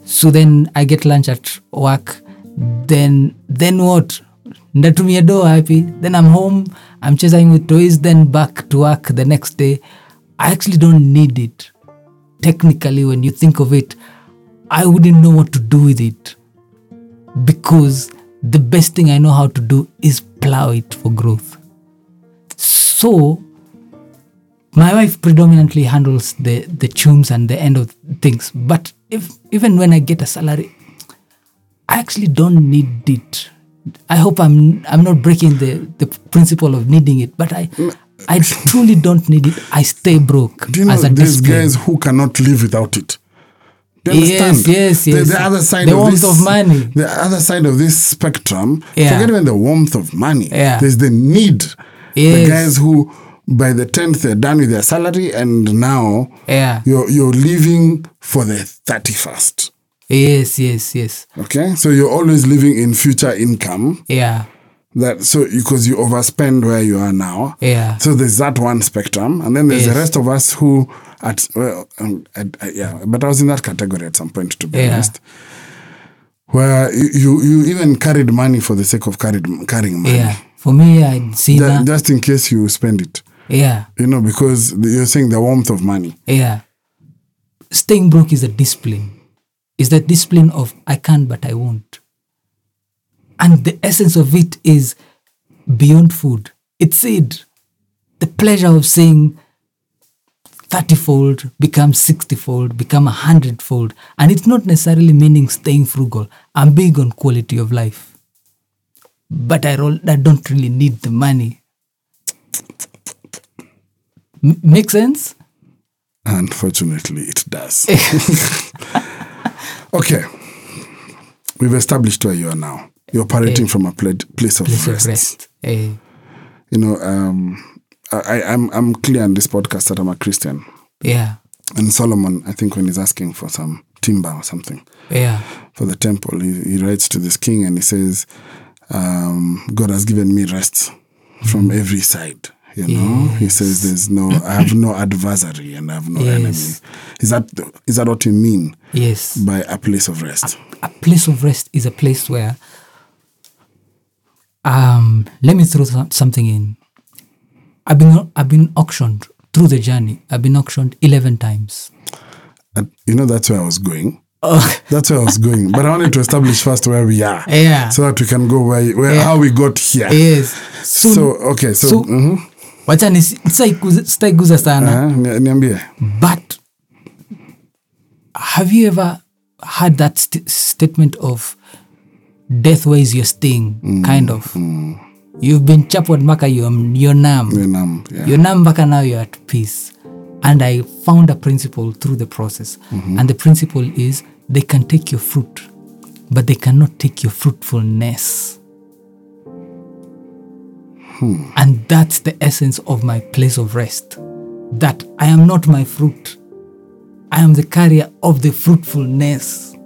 So then i get lunch at work. Then then what? Ndatumia do happy then i'm home. I'm chasing with toys. Then back to work the next day. I actually don't need it technically when you think of it i wouldn't know what to do with it because the best thing i know how to do is plow it for growth. So my wife predominantly handles the the chums and the end of things. But if even when i get a salary i actually don't need it. I hope i'm i'm not breaking the the principle of needing it but i i truly don't need it. I stay broke Do you know as a these guys who cannot live without it? Do you Yes, understand? yes, The, yes. the other side The of warmth this, of money. The other side of this spectrum. Yeah. Forget even the warmth of money. Yeah. There's the need. Yes. The guys who, by the tenth, they're done with their salary, and now yeah you're you're living for the thirty first. yes yes yes Okay, so you're always living in future income. yeah That so because you overspend where you are now. yeah So there's that one spectrum, and then there's the rest of us who, at well, um, I, I, yeah, but I was in that category at some point, to be Yeah. honest, where you, you even carried money for the sake of carried carrying money, yeah. For me i'd see Ju- that. just in case you spend it, yeah. You know, because the- you're saying the warmth of money. yeah. Staying broke is a discipline. Is the discipline of i can but i won't and the essence of it is beyond food. It's it the pleasure of saying 30 fold becomes 60 fold become a 100 fold and it's not necessarily meaning staying frugal. I'm big on quality of life. But i, roll, I don't really need the money. M- make sense? Unfortunately, it does. okay, we've established where you are now. You're operating from a pla- place of place rest. of rest. Eh, You know, um, I, I'm I'm clear on this podcast that I'm a Christian. yeah And Solomon, I think when he's asking for some timber or something yeah for the temple, he, he writes to this king and he says, um, God has given me rest from Mm. every side. You know, he says, There's no, I have no adversary and I have no enemy. Is that is that what you mean Yes. by a place of rest? a place of rest is a place where um let me throw something in i've been i've been auctioned through the journey i've been auctioned 11 times And you know that's where I was going. oh That's where I was going. But I wanted to establish first where we are. Yeah. So that we can go where, where Yeah. how we got here. yes so, So okay, so, so- mhm. wacha sitaiguza sana Uh, ni- niambie. but have you ever had that st- statement of death weighs your sting kind of you've been chapward mpaka you're, you're numb. Yeah. you're numb mpaka now you're at peace. And i found a principle through the process. And the principle is they can take your fruit but they cannot take your fruitfulness. And that's the essence of my place of rest. That i am not my fruit. I am the carrier of the fruitfulness.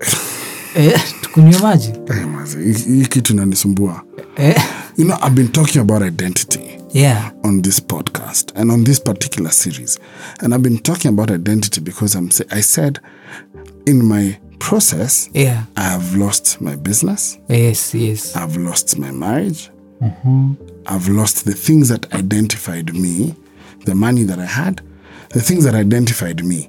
Eh, tukunywe maji Eh, hii- kitu inanisumbua. eh, You know, I've been talking about identity. yeah on this podcast and on this particular series. And I've been talking about identity because I'm say, I said in my process, yeah I have lost my business, yes yes I've lost my marriage, I've lost the things that identified me, the money that I had, the things that identified me.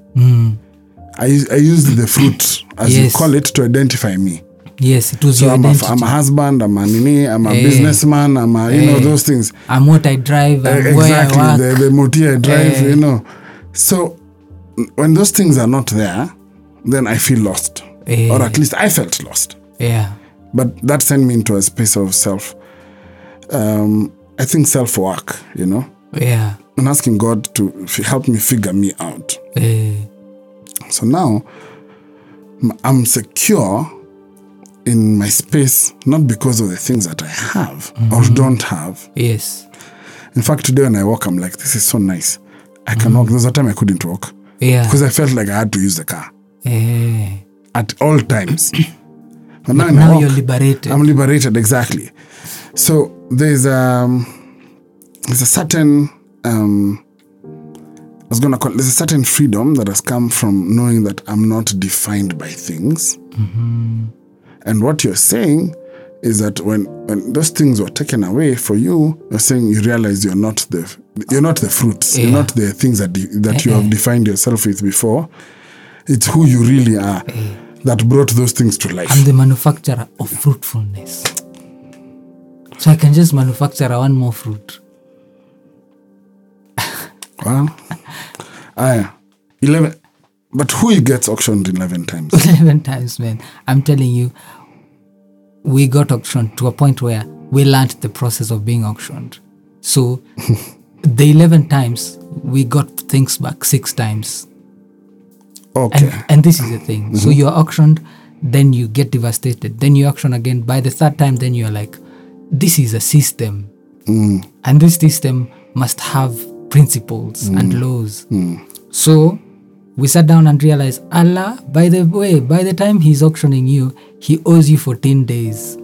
I, I used the fruit, as you call it, to identify me. Yes it was So your I'm a, identity I'm a husband, I'm a nini, I'm a Eh. businessman, I'm a, you know, Eh. those things. I'm what I drive, I'm Uh, where I exactly work. the, the I drive Eh. you know so when those things are not there then i feel lost Eh. or at least i felt lost yeah, but that sent me into a space of self um, i think self work you know yeah. and asking god to f- help me figure me out Eh, so now i'm secure in my space not because of the things that i have or don't have yes. In fact, today when I walk, I'm like, this is so nice. I can walk. There was a time I couldn't walk Yeah. because I felt like I had to use the car Eh. at all times. but now, But now walk, you're liberated. I'm liberated exactly. So there's um there's a certain um I was gonna call there's a certain freedom that has come from knowing that I'm not defined by things. And what you're saying is that when, when those things were taken away for you, you're saying you realize you're not the you're not the fruits. You're not the things that you, that you have defined yourself with before. It's who you really are eh. that brought those things to life. I'm the manufacturer of fruitfulness. So I can just manufacture one more fruit. Well, aya, eleven. But who gets auctioned eleven times? 11 times, man. I'm telling you, we got auctioned to a point where we learned the process of being auctioned. So the 11 times, we got things back six times. Okay. And, and this is the thing. So mm-hmm. you're auctioned, then you get devastated. Then you auction again. By the third time, then you're like, this is a system. Mm. And this system must have principles and mm. laws. Mm. So we sat down and realized, Allah, by the way, by the time he's auctioning you, he owes you 14 days.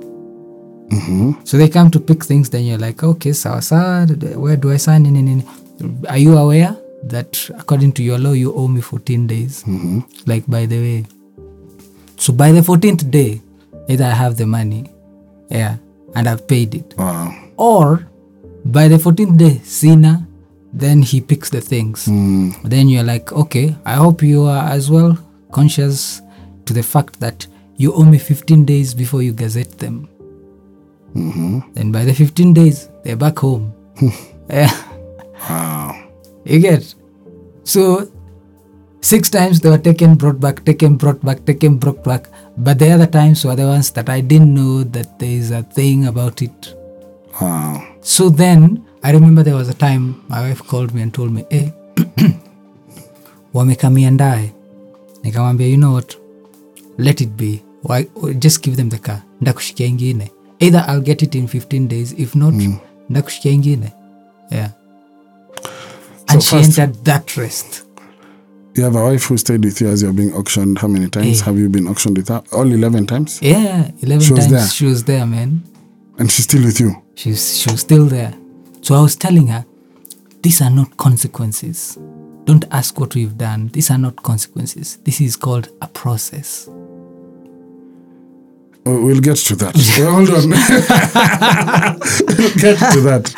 So they come to pick things, then you're like, okay, sawa sawa, where do I sign in? in, in? Are you aware that according to your law, you owe me 14 days? Like, by the way. So by the 14th day, either I have the money, yeah, and I've paid it. Wow. Or by the 14th day, Sina, then he picks the things. Hmm. Then you're like, okay, I hope you are as well conscious to the fact that you owe me 15 days before you gazette them. Mm-hmm. Then by the 15 days, they're back home. yeah. Wow. You get? So, six times they were taken, brought back, taken, brought back, taken, brought back. But the other times were the ones that I didn't know that there is a thing about it. Wow. So then I remember there was a time my wife called me and told me, hey, wamekamia ndae. Nikamwambia, you know what? Let it be. Why, just give them the car. Ndakushikia ingine. Either I'll get it in 15 days. If not, ndakushikia ingine. Yeah. And So she first- entered that rest. You have a wife who stayed with you as you're being auctioned. How many times Eh. have you been auctioned with her? All 11 times? Yeah, 11 She was times there. she was there, man. And she's still with you? She's, she was still there. So I was telling her, these are not consequences. don't ask what we've done. These are not consequences. This is called a process. We'll get to that. Well, Hold on. we'll get to that.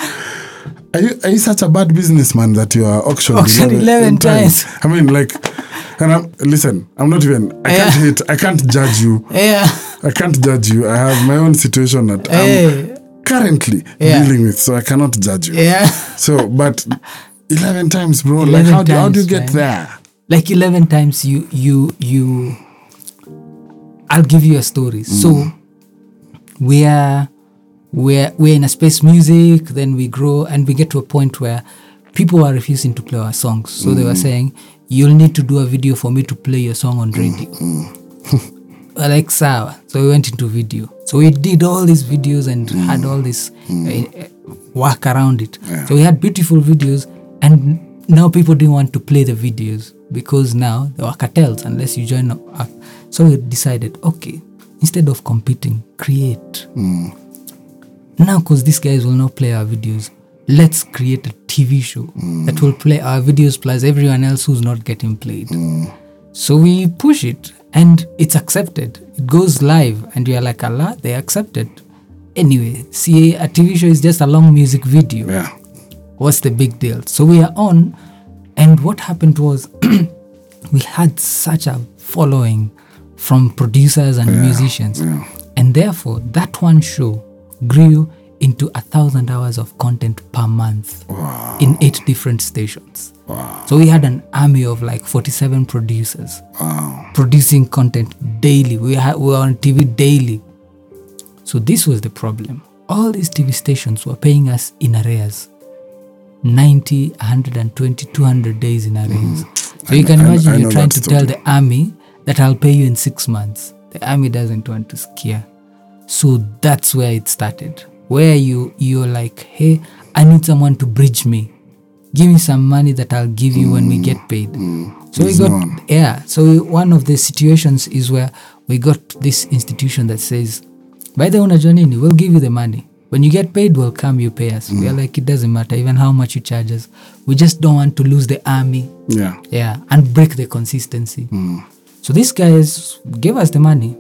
Are you, are you such a bad businessman that you are auctioned Auctioned 11 times. I mean, like, and I'm, listen, I'm not even, I can't Yeah. hate, I can't judge you. Yeah. I can't judge you. I have my own situation that Hey. I'm currently Yeah. dealing with, so I cannot judge you. Yeah. So, but 11 times, bro, like, 11 how do, how do you get man. there? like 11 times you you you i'll give you a story mm. so we're we're we're in a space music then we grow and we get to a point where people are refusing to play our songs so they were mm. saying you'll need to do a video for me to play your song on mm, radio We're like sawa. So we went into video. So we did all these videos and mm. had all this uh, work around it. So we had beautiful videos and now people didn't want to play the videos because now there were cartels unless you join a, so we decided okay instead of competing create. Mm. Now because these guys will not play our videos let's create a tv show that will play our videos plus everyone else who's not getting played. So we push it and it's accepted. It goes live and you're like allah they accepted anyway see a tv show is just a long music video. Yeah. what's the big deal? So we are on. And what happened was we had such a following from producers and musicians. and therefore that one show grew into a thousand hours of content per month in eight different stations. So we had an army of like 47 producers producing content daily. We, ha- we were on tv daily. So this was the problem. All these tv stations were paying us in arrears. 90 120 200 days in arrears. Mm. So you can I- I- imagine I know you're trying to tell the army that i'll pay you in six months. The army doesn't want to scare. So that's where it started where you you're like hey i need someone to bridge me. Give me some money that i'll give you when we mm, get paid. Mm, mm. so we got no one. yeah. So we, one of the situations is where we got this institution that says by the unajua nini? We'll give you the money. When you get paid we'll come you pay us. We're like it doesn't matter even how much you charge us. We just don't want to lose the army. Yeah. yeah and break the consistency. So these guys gave us the money.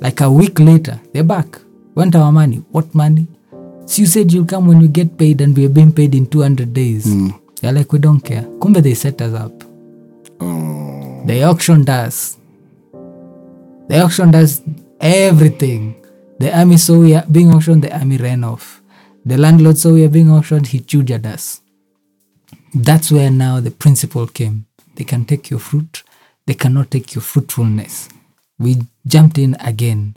Like a week later they're back. Want our money? What money so you said you'll come when you get paid and we're being paid in 200 days. Hmm. They're like we don't care. Kumbe they set us up. Oh. they auctioned us. They auctioned us everything. The army saw we are being auctioned the army ran off. The landlord saw we are being auctioned he chewed us. That's where now the principle came. They can take your fruit they cannot take your fruitfulness. We jumped in again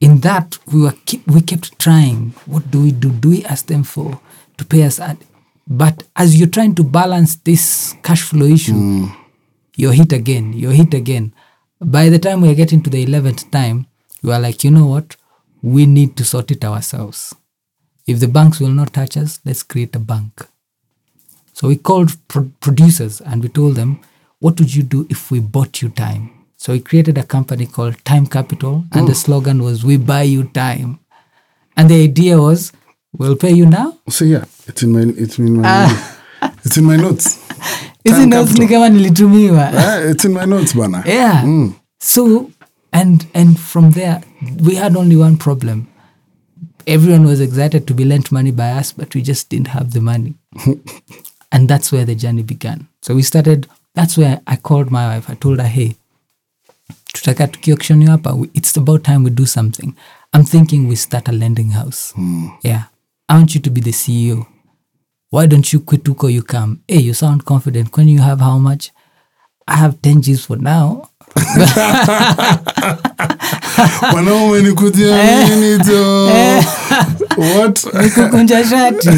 in that we were keep, we kept trying what do we do? Do we ask them for to pay us at but as you're trying to balance this cash flow issue hmm. you're hit again you're hit again. By the time we're getting to the 11th time you are like you know what? We need to sort it ourselves. If the banks will not touch us let's create a bank. So we called pro- producers and we told them, what would you do if we bought you time? So we created a company called Time Capital, and the hmm. slogan was, We buy you time. And the idea was, we'll pay you now. So yeah, it's in my it's in my ah. it's in my notes. Hizi notes ni kama nilitumiwa. Ah, it's in my notes, bana. Yeah. Hmm. So and and from there we had only one problem. Everyone was excited to be lent money by us, but we just didn't have the money. and that's where the journey began. So we started that's where I called my wife. I told her, hey, tutaka tukiauction you hapa, it's about time we do something. I'm thinking we start a lending house. Yeah. I want you to be the CEO. Why don't you quit Uko you come? Hey, you sound confident. When you have how much? I have 10 G's for now. Wanaume ni kujiamini to What? Shati.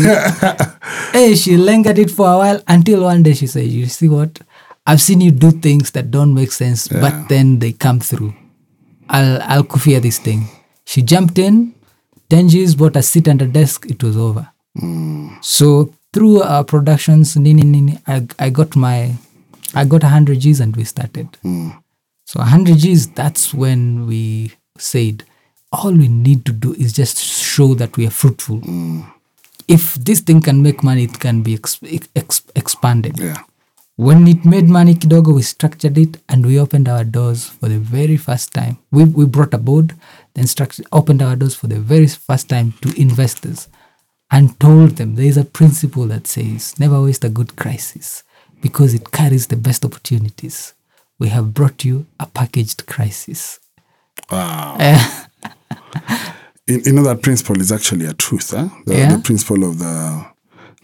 hey, she lingered it for a while until one day she said, You see what? I've seen you do things that don't make sense, but then they come through. I'll I'll kufia this thing. She jumped in, 10 G's, bought a seat and a desk, it was over. Hmm. So through our productions, nini nini, I, I got my I got 100 G's and we started. Hmm. So 100 G's, that's when we said, all we need to do is just show that we are fruitful. Hmm. If this thing can make money, it can be ex- ex- expanded. Yeah. When it made money kidogo we structured it and we opened our doors for the very first time we, we brought a board then structured, opened our doors for the very first time to investors and told them there is a principle that says never waste a good crisis because it carries the best opportunities we have brought you a packaged crisis Wow. Eh, You, you know that principle is actually a truth, huh? The, Yeah. the principle of the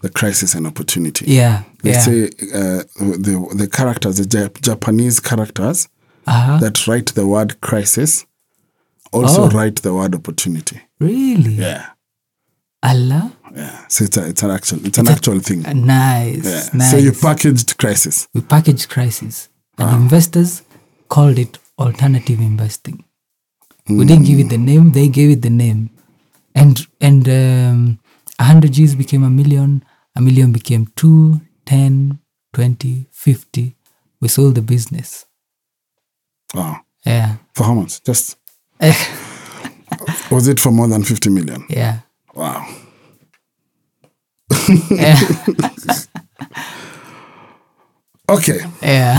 the crisis and opportunity. yeah They yeah say uh, the the characters, the Jap- Japanese characters uh-huh. that write the word crisis also Oh. write the word opportunity. really Yeah, allah yeah. So it's a, it's an actual it's an actual thing. Uh, nice Yeah. nice So you packaged crisis. we packaged crisis and Ah. investors called it alternative investing we didn't give it the name they gave it the name and and um, 100 g's became a million a million became 2 10 20 50 we sold the business Wow. yeah For how much? Just was it for more than fifty million? yeah Wow. yeah Okay. yeah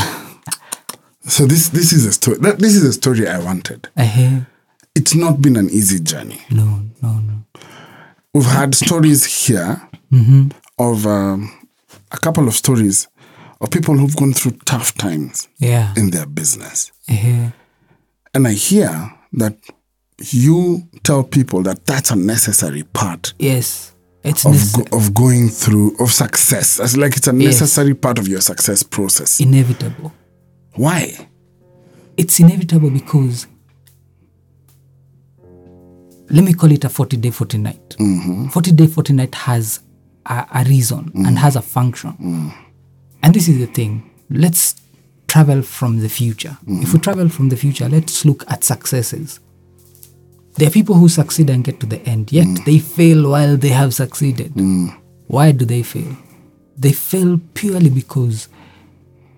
So this this is a story. That, this is a story I wanted. uh It's not been an easy journey. no no no We've had stories here of um, a couple of stories of people who've gone through tough times yeah in their business. uh And I hear that you tell people that that's a necessary part yes it's of, necess- go, of going through, of success. It's like it's a Yes. necessary part of your success process. inevitable Why? it's inevitable because let me call it a 40 day 40 night 40 day 40 night has a, a reason and mm. has a function. Mm. And this is the thing. Let's travel from the future. Mm-hmm. If we travel from the future let's look at successes. There are people who succeed and get to the end yet mm. they fail while they have succeeded. Why do they fail? They fail purely because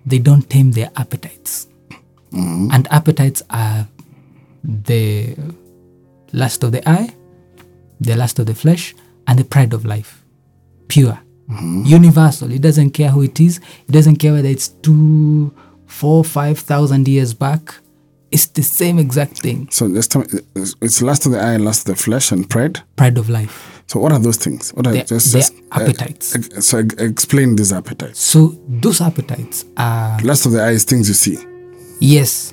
they don't tame their appetites. Mm-hmm. And appetites are the lust of the eye, the lust of the flesh, and the pride of life. Pure, mm-hmm. universal. It doesn't care who it is. It doesn't care whether it's two, four, five thousand years back. It's the same exact thing. So just tell me, it's- lust of the eye, lust of the flesh, and pride. Pride of life. So what are those things? What are They're- just, they're just uh, appetites. ex- so explain these appetites. So those appetites are Lust of the eye is things you see. yes,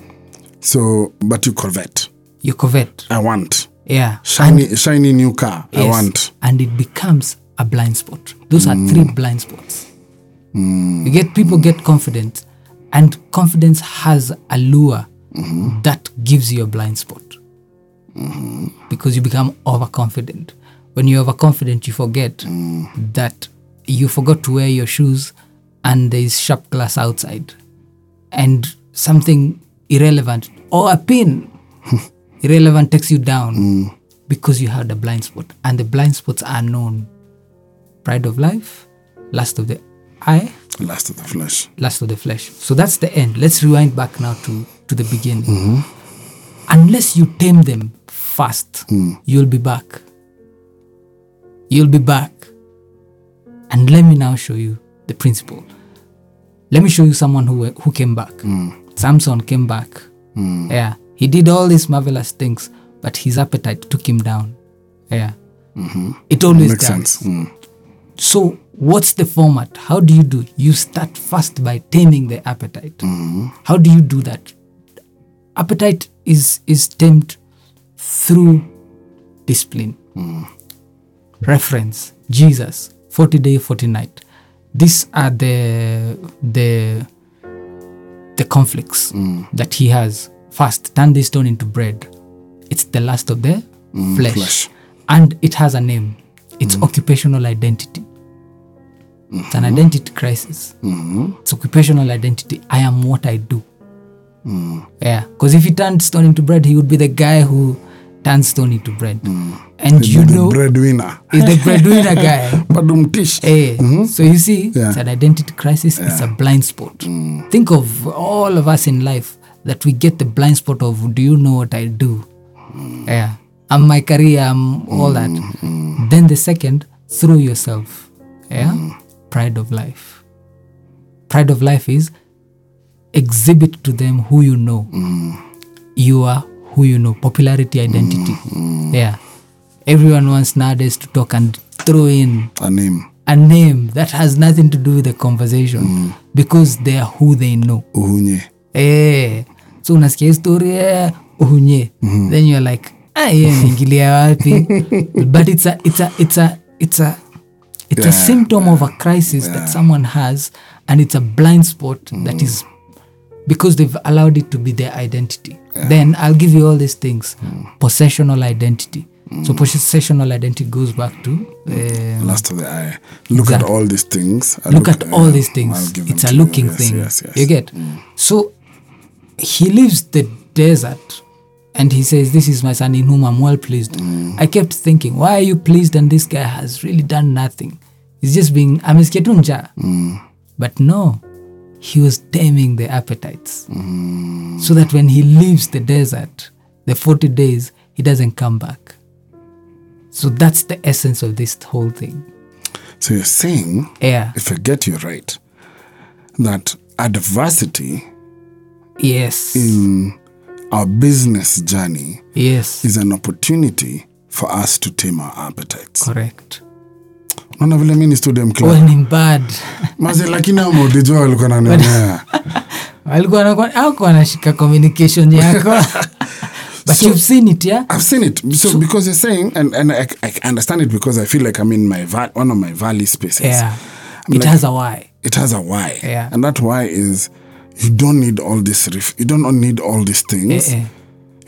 So, but you covet. you covet. I want Yeah. shiny, shiny new car. I want. And it becomes a blind spot. Those are three mm. blind spots. Mm. You get people get confident, and confidence has a lure mm-hmm. that gives you a blind spot. Mm-hmm. Because you become overconfident. When you're overconfident, you forget mm. that you forgot to wear your shoes and there is sharp glass outside, and something irrelevant or a pin irrelevant takes you down because you had a blind spot. And the blind spots are known pride of life lust of the eye Lust of the flesh. lust of the flesh. So that's the end. Let's rewind back now to to the beginning. Mm-hmm. Unless you tame them fast mm. you'll be back. You'll be back. And let me now show you the principle. Let me show you someone who who came back. Mm. Samson came back. Mm. Yeah. He did all these marvelous things but his appetite took him down. Yeah. Mm-hmm. It always Makes does. sense. Mm. So, what's the format? How do you do? You start first by taming the appetite. Mm-hmm. How do you do that? Appetite is is tamed through discipline. Mm-hmm. Reference Jesus, forty day, forty night. These are the the the conflicts mm. that he has. First, turn this stone into bread. It's the last of the mm, flesh. flesh. and it has a name. It's mm-hmm. occupational identity. Mm-hmm. It's an identity crisis. Mm-hmm. It's occupational identity. I am what I do. Mm-hmm. Yeah, because if he turned stone into bread, he would be the guy who turns stone into bread. And you the know, breadwinner. he's the breadwinner guy. Badum tish. Eh, So you see, Yeah. it's an identity crisis. It's a blind spot. Mm. Think of all of us in life that we get the blind spot of, do you know what I do? Mm. Yeah, I'm my career. I'm all that. Then the second, through yourself. Yeah, mm. Pride of life. pride of life is exhibit to them who you know. You are who you know. Popularity, identity. Yeah. Everyone wants nowadays to talk and throw in A name. a name that has nothing to do with the conversation because they are who they know. Uhunye. Eh, so unasikia story eh, uhunye then you're like ah, yeah, imeingilia wapi but it's a, it's a, it's a, it's a, it's a Yeah, symptom of a crisis that someone has and it's a blind spot that is because they've allowed it to be their identity. Then i'll give you all these things. Possessional identity. So possessional identity goes back to um, Last of the eye. Look at all these things. I look at all uh, these things. It's a looking Yes, thing. Yes, yes. You get? So he leaves the desert and he says, This is my son in whom I'm well pleased. Mm. I kept thinking, Why are you pleased? And this guy has really done nothing. He's just being amesikia tu njaa. Mm. But no, he was taming the appetites. Mm. So that when he leaves the desert, the 40 days, he doesn't come back. So that's the essence of this whole thing. So you're saying, Yeah. if I get you right, that adversity Yes. in our business journey Yes. is an opportunity for us to tame our appetites. Correct. Unaona vile mi ni student club. In bad. Maze lakini hao maudijua walikuwa nanionea. walikuwa wanakuwa- wanashika communication yako but So- you've seen it yeah I've seen it. So, because you're saying, and, and I, I understand it because I feel like I'm in my va- one of my valley spaces. yeah I'm it like- has a why It has a why. Yeah. And that why is you don't need all this, you don't need all these things. Eh.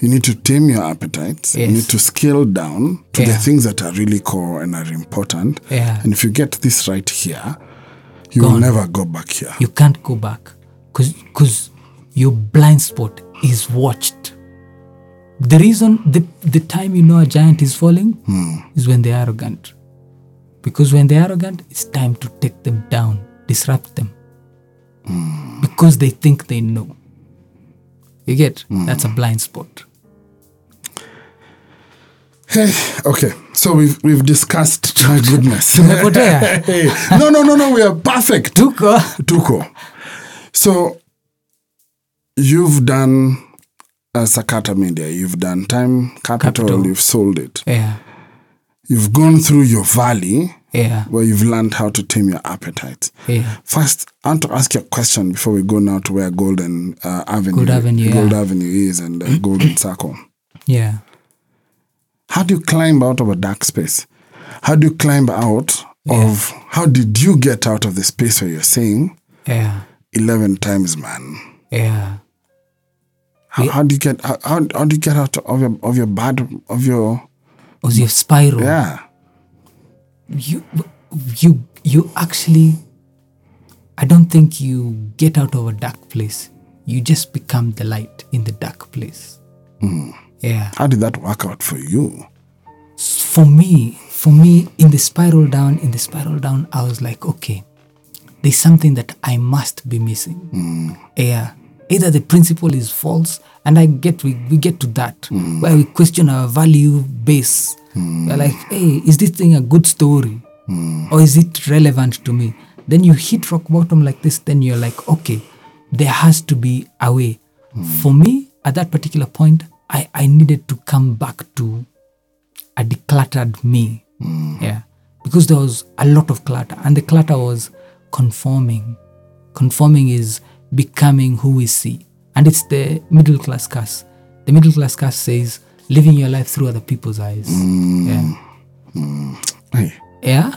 You need to tame your appetites. You need to scale down to the things that are really core and are important. Yeah. And if you get this right here, you will never go back here. you can't go back because your blind spot is watched the reason the, the time you know a giant is falling is when they're arrogant because when they're arrogant it's time to take them down disrupt them because they think they know you get that's a blind spot Hey, okay. So we've we've discussed my goodness. Hey, no, no, no, no. We are perfect. tuko Tuko. So you've done uh, Sakata Media. You've done Time Capital. Capital. You've sold it. yeah You've gone through your valley yeah where you've learned how to tame your appetite. yeah First, I want to ask you a question before we go now to where Golden uh, Avenue, Gold Avenue, Gold yeah. Avenue is and uh, Golden Circle. yeah How do you climb out of a dark space? How do you climb out of? How did you get out of the space where you're saying yeah eleven times, man? yeah How, how do you get? How, how, do you get out of your of your bad of your? was your spiral Yeah, you you you actually i don't think you get out of a dark place. You just become the light in the dark place. Hmm. Yeah. How did that work out for you? for me for me in the spiral down in the spiral down i was like okay there's something that i must be missing. Hmm. Yeah either the principle is false and i get we, we get to that hmm. where we question our value base hmm. we're like hey is this thing a good story hmm. or is it relevant to me then you hit rock bottom like this then you're like okay there has to be a way for me at that particular point i i needed to come back to a decluttered me. Yeah. Because there was a lot of clutter. And the clutter was conforming. Conforming is becoming who we see. And it's the middle class curse. The middle class curse says living your life through other people's eyes. Yeah. Hey, Yeah.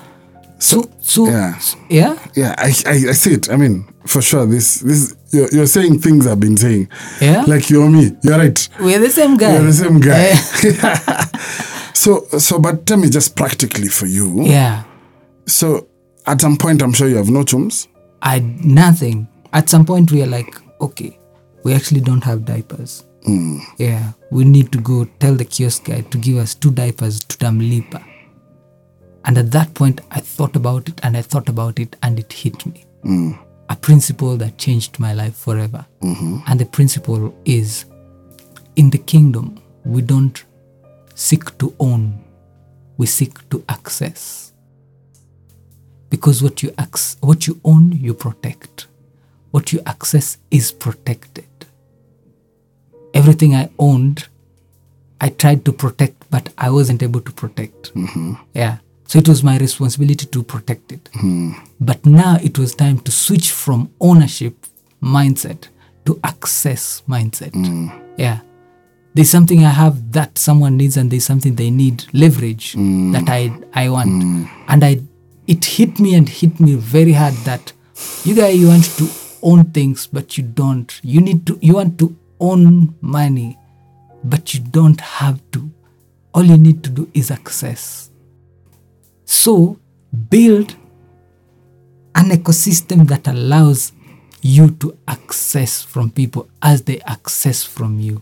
So so Yeah. yeah. yeah, I, I I see it. I mean, for sure, this this you're, you're saying things I've been saying. Yeah. like you're me. You're right. We're the same guy. We're the same guy. Eh, So so, but tell me just practically for you. yeah. So at some point, I'm sure you have no chums. I nothing. At some point, we are like, okay, we actually don't have diapers. Yeah, we need to go tell the kiosk guy to give us two diapers to Tamlipa. And at that point, I thought about it and I thought about it and it hit me. A principle that changed my life forever. And the principle is in the kingdom, we don't seek to own, we seek to access because what you ac- what you own you protect what you access is protected. Everything I owned, I tried to protect, but I wasn't able to protect. Mm-hmm. Yeah. So it was my responsibility to protect it. Mm-hmm. But now it was time to switch from ownership mindset to access mindset. Mm. Yeah. There's something I have that someone needs and there's something they need leverage mm. that I I want. Mm. And I it hit me and hit me very hard that you guys you want to own things but you don't. You need to you want to own money but you don't have to. All you need to do is access. So build an ecosystem that allows you to access from people as they access from you.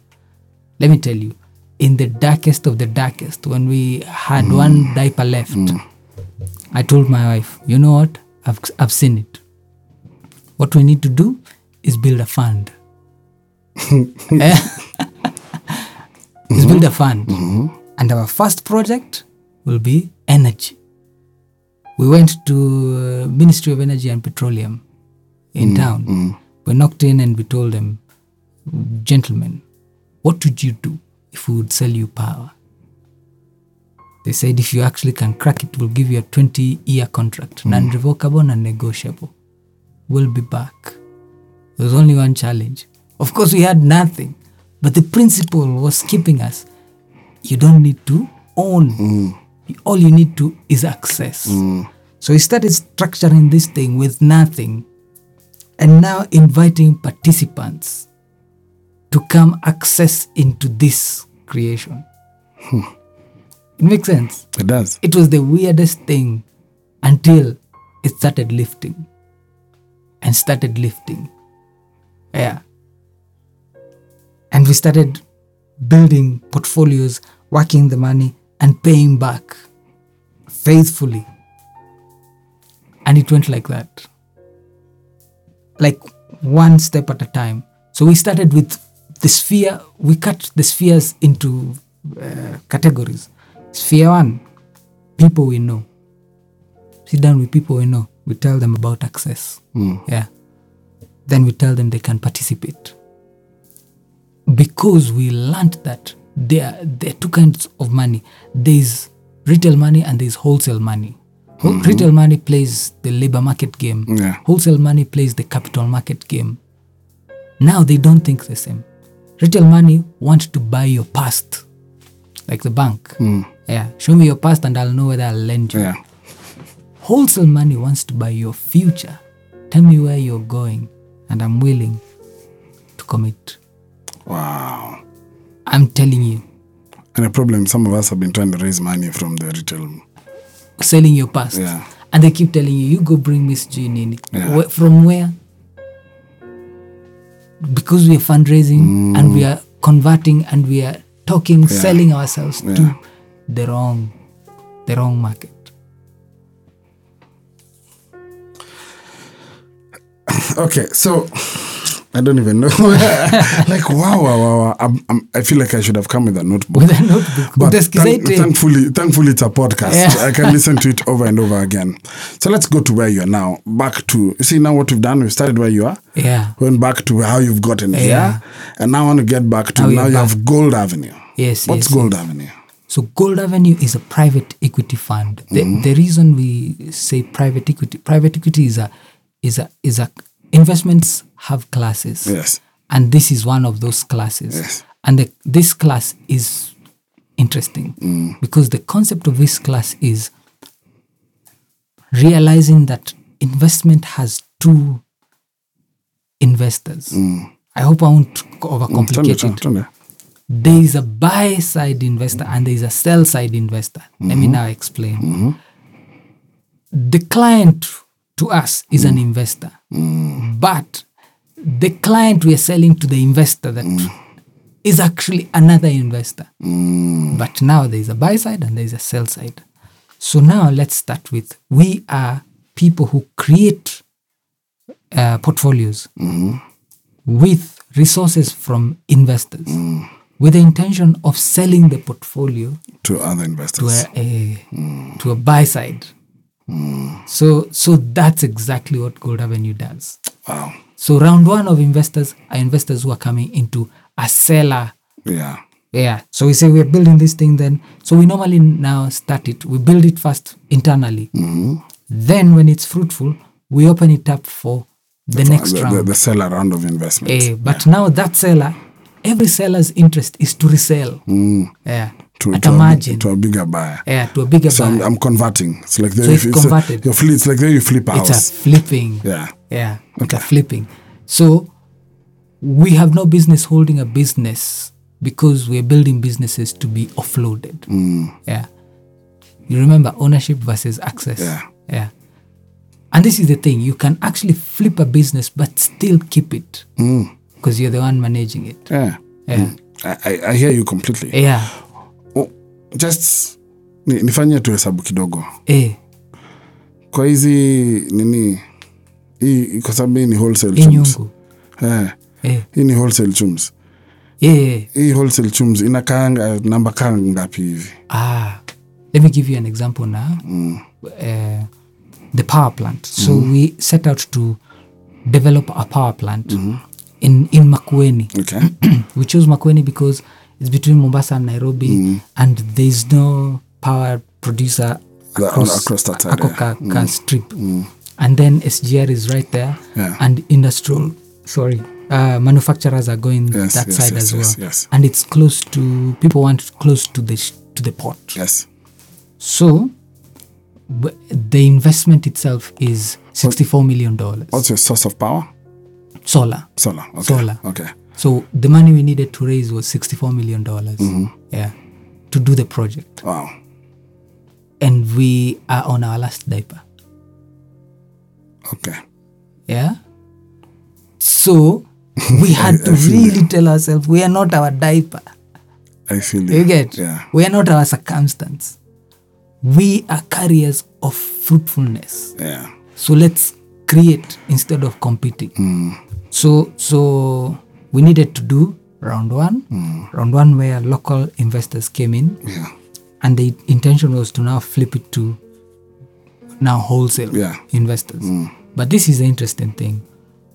Let me tell you, in the darkest of the darkest, when we had one diaper left, mm. I told my wife, you know what? I've, I've seen it. What we need to do is build a fund. Eh? is build a fund. And our first project will be energy. We went to uh, Ministry of Energy and Petroleum in town. We knocked in and we told them, gentlemen, what would you do if we would sell you power? They said if you actually can crack it, we'll give you a 20 year contract, non revocable, non negotiable. We'll be back. There was only one challenge. Of course, we had nothing, but the principle was keeping us. You don't need to own. Mm. All you need to is access. Mm. So we started structuring this thing with nothing and now inviting participants to come access into this creation. Hmm. It makes sense. It does. It was the weirdest thing until it started lifting and started lifting. Yeah. And we started building portfolios, working the money, and paying back faithfully. And it went like that. Like one step at a time. So we started with the sphere, we cut the spheres into uh, categories. Sphere one, people we know. Sit down with people we know. We tell them about access. Hmm. Yeah. Then we tell them they can participate. Because we learned that there, there are two kinds of money there's retail money and there's wholesale money. Whol- mm-hmm. Retail money plays the labor market game, Yeah. wholesale money plays the capital market game. Now they don't think the same. Retail money wants to buy your past, like the bank. Hmm. Yeah, show me your past and I'll know whether I'll lend you. Yeah. Wholesale money wants to buy your future. Tell me where you're going, and I'm willing to commit. Wow. I'm telling you, And the problem, some of us have been trying to raise money from the retail. selling your past. Yeah. And they keep telling you, you go bring Miss Jean in. Yeah. From where? Because we are fundraising mm. and we are converting and we are talking, selling ourselves Yeah. to the wrong, the wrong market. Okay, so I don't even know. like wow, wow, wow. wow. I'm, I'm, I feel like I should have come with a notebook. With a notebook. But thank, thankfully, thankfully, it's a podcast. Yeah. I can listen to it over and over again. So let's go to where you are now. Back to you see now what we've done. We've started where you are. Yeah. Went back to how you've gotten Yeah. here, and now I want to get back to Now now you're back. have Gold Avenue. Yes, What's yes, Gold Avenue? So Gold Avenue is a private equity fund. The, mm. the reason we say private equity, private equity is a is a is a investments have classes. Yes. And this is one of those classes. Yes. And the, this class is interesting because the concept of this class is realizing that investment has two investors. I hope I won't overcomplicate Turn it there is a buy side investor and there is a sell side investor. Let me now explain. The client to us is an mm. investor, mm. but the client we are selling to the investor that mm. is actually another investor. But now there is a buy side and there is a sell side. So now let's start with we are people who create uh, portfolios mm-hmm. with resources from investors with the intention of selling the portfolio To other to investors. a, a to a buy side. So so that's exactly what Gold Avenue does. Wow. So round one of investors are investors who are coming into a seller. Yeah. Yeah. So we say we're building this thing then. So we normally now start it. We build it first internally. Then when it's fruitful, we open it up for the next the, round. the, the seller round of investment. Eh, but now that seller, every seller's interest is to resell. Yeah. To, to, a a, margin. to a bigger buyer. yeah, to a bigger So buyer. I'm, I'm converting. It's like the, So it's a- converted. your flip, it's like the way you flip a house. it's a flipping. yeah. Yeah, it's a flipping. So we have no business holding a business because we're building businesses to be offloaded. Mm. Yeah. You remember ownership versus access. Yeah. Yeah. And this is the thing you can actually flip a business but still keep it because you're the one managing it. Yeah. Yeah. I, I, I hear you completely. Yeah. Just ni, nifanye tu hesabu kidogo e. kwa hizi nini hii kwa sababu hii ni wholesale chums. Eh, E. hii ni wholesale chums. Yeah. Hii wholesale chums inakaanga namba kaa ngapi hivi? Ah, let me give you an example now. Uh, the power plant. So we set out to develop a power plant in in Makueni. Okay. we chose Makueni because it's between Mombasa and Nairobi, mm. and there's no power producer across, across that side, ako yeah. ka- mm. ka strip. Mm. And then SGR is right there, Yeah. and industrial. Sorry. Uh, manufacturers are going Yes, that yes, side yes, as well, yes, yes. and it's close to people want close to the sh- to the port. Yes. So w- the investment itself is sixty-four million dollars. What's your source of power? Solar. Solar. Okay. Solar. Okay. So the money we needed to raise was sixty-four million dollars. Yeah, to do the project, Wow. and we are on our last diaper. Okay. Yeah. So we had to really tell ourselves we are not our diaper. I feel You get? Yeah. We are not our circumstance. We are carriers of fruitfulness. Yeah. So let's create instead of competing. So so we needed to do round one, hmm. round one where local investors came in, Yeah. and the intention was to now flip it to now wholesale Yeah. investors. Hmm. But this is the interesting thing.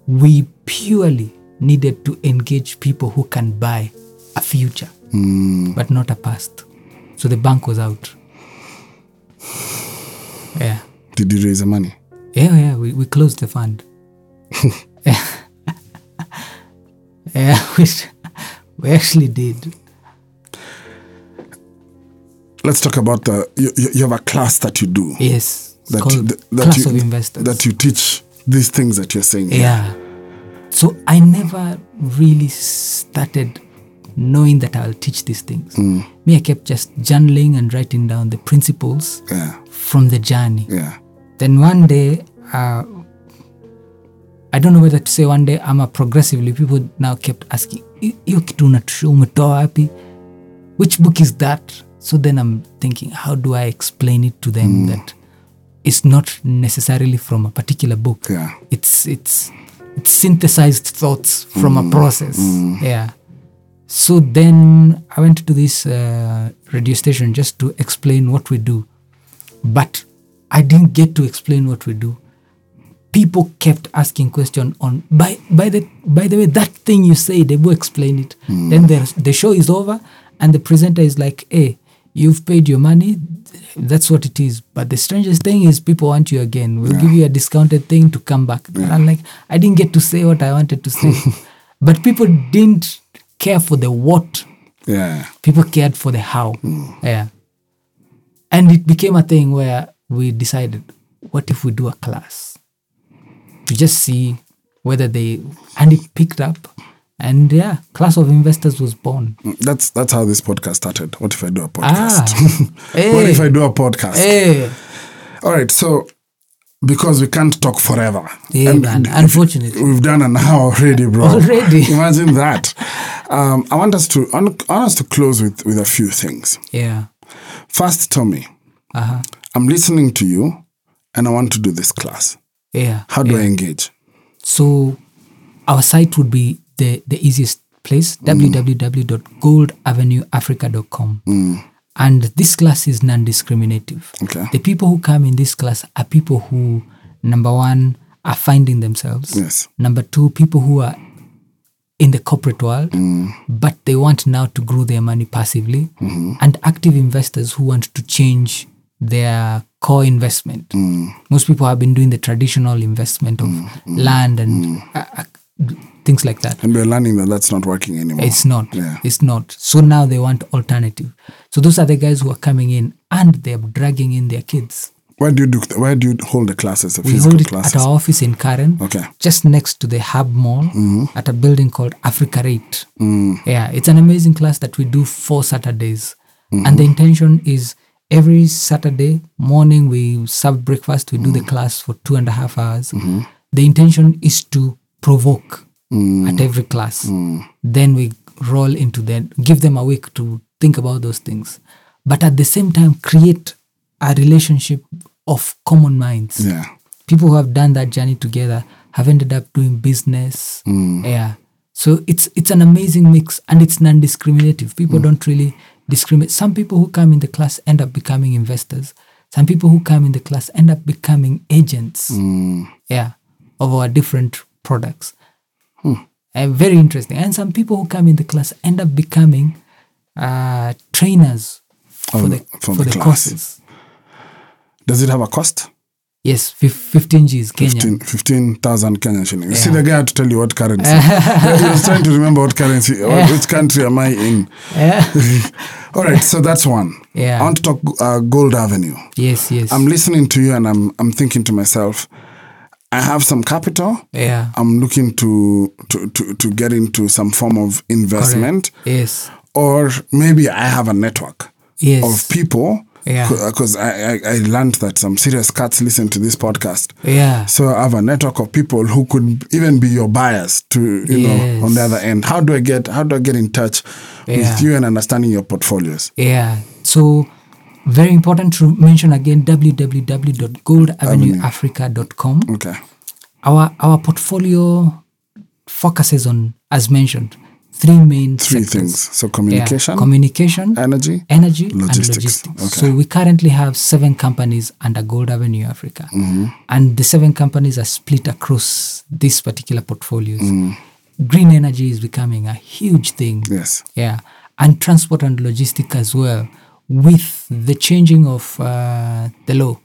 We purely needed to engage people who can buy a future, hmm. but not a past. So the bank was out. Yeah. Did you raise the money? Yeah, yeah, we, we closed the fund. yeah, we, we actually did. Let's talk about the. You, you you have a class that you do. Yes. That called that, that Class you, of Investors. that you teach these things that you're saying. yeah. So I never really started knowing that I'll teach these things. Me, I kept just journaling and writing down the principles Yeah. from the journey. Yeah. Then one day, uh, I don't know whether to say one day ama progressively, people now kept asking, "Hi- hiyo kitu umetoa wapi? Which book is that? So then I'm thinking, how do I explain it to them mm. that it's not necessarily from a particular book. Yeah. It's it's it's synthesized thoughts from a mm. process. Mm. Yeah. So then I went to this uh, radio station just to explain what we do, but I didn't get to explain what we do. People kept asking question on by by the by the way that thing you say they will explain it. Hmm. Then the the show is over and the presenter is like, "Hey, you've paid your money. That's what it is." But the strangest thing is people want you again. We'll give you a discounted thing to come back. And I'm like, I didn't get to say what I wanted to say, but people didn't care for the what Yeah. people cared for the how hmm. yeah and it became a thing where we decided what if we do a class to just see whether they and it picked up and yeah class of investors was born That's that's how this podcast started. What if I do a ah podcast? hey, what if I do a podcast? hey. All right. So because we can't talk forever. Yeah, man, if- unfortunately. we've done an hour already, bro. Already. Imagine that. Um, I want us to I want us to close with with a few things. yeah First, Tommy, uh-huh I'm listening to you, and I want to do this class. Yeah How do yeah. I engage? So our site would be the, the easiest place, mm. www.goldavenueafrica.com. Mm. And this class is non-discriminative. Okay. The people who come in this class are people who, number one, are finding themselves. Yes. Number two, people who are in the corporate world, mm. but they want now to grow their money passively, mm-hmm. and active investors who want to change their core investment. Most people have been doing the traditional investment of land and uh, uh, things like that. And we're learning that that's not working anymore. It's not. Yeah. It's not. So now they want alternative. So those are the guys who are coming in and they're dragging in their kids. Where do you do? Where do you hold the classes? The We physical hold it classes. at our office in Karen, Okay. just next to the Hub Mall, Mm-hmm. at a building called Africa Rate. Mm. Yeah, it's an amazing class that we do four Saturdays, Mm-hmm. and the intention is every Saturday morning we serve breakfast. We do Mm. the class for two and a half hours. Mm-hmm. The intention is to provoke Mm. at every class. Then we roll into that, give them a week to think about those things, but at the same time create a relationship of common minds Yeah. people who have done that journey together have ended up doing business yeah so it's it's an amazing mix and it's non-discriminative people don't really discriminate. Some people who come in the class end up becoming investors. Some people who come in the class end up becoming agents. Yeah of our different products. Uh, very interesting. And some people who come in the class end up becoming uh, trainers for the for the the, courses. Does it have a cost? Yes 15 g's kenya 15 15,000 Kenyan shillings. You see, the guy had to tell you what currency. he was trying to remember what currency, what, which country am I in? Yeah. All right, so that's one. Yeah. I want to talk uh, Gold Avenue. yes yes I'm listening to you and I'm I'm thinking to myself, I have some capital. yeah I'm looking to to to, to get into some form of investment, Yes. or maybe I have a network Yes. of people. Yeah. Because I, I I learned that some serious cats listen to this podcast. Yeah. So I have a network of people who could even be your buyers to you Yes. know on the other end. How do I get how do I get in touch Yeah. with you and understanding your portfolios? Yeah. So very important to mention again www.goldavenueafrica.com. Okay. Our our portfolio focuses on, as mentioned, three main Three sectors. things. So Yeah. communication, communication, energy, energy Logistics. and logistics. Okay. So we currently have seven companies under Gold Avenue Africa, Mm-hmm. and the seven companies are split across these particular portfolios. Mm. Green energy is becoming a huge thing. Yes. Yeah, and transport and logistic as well, with the changing of uh, the law.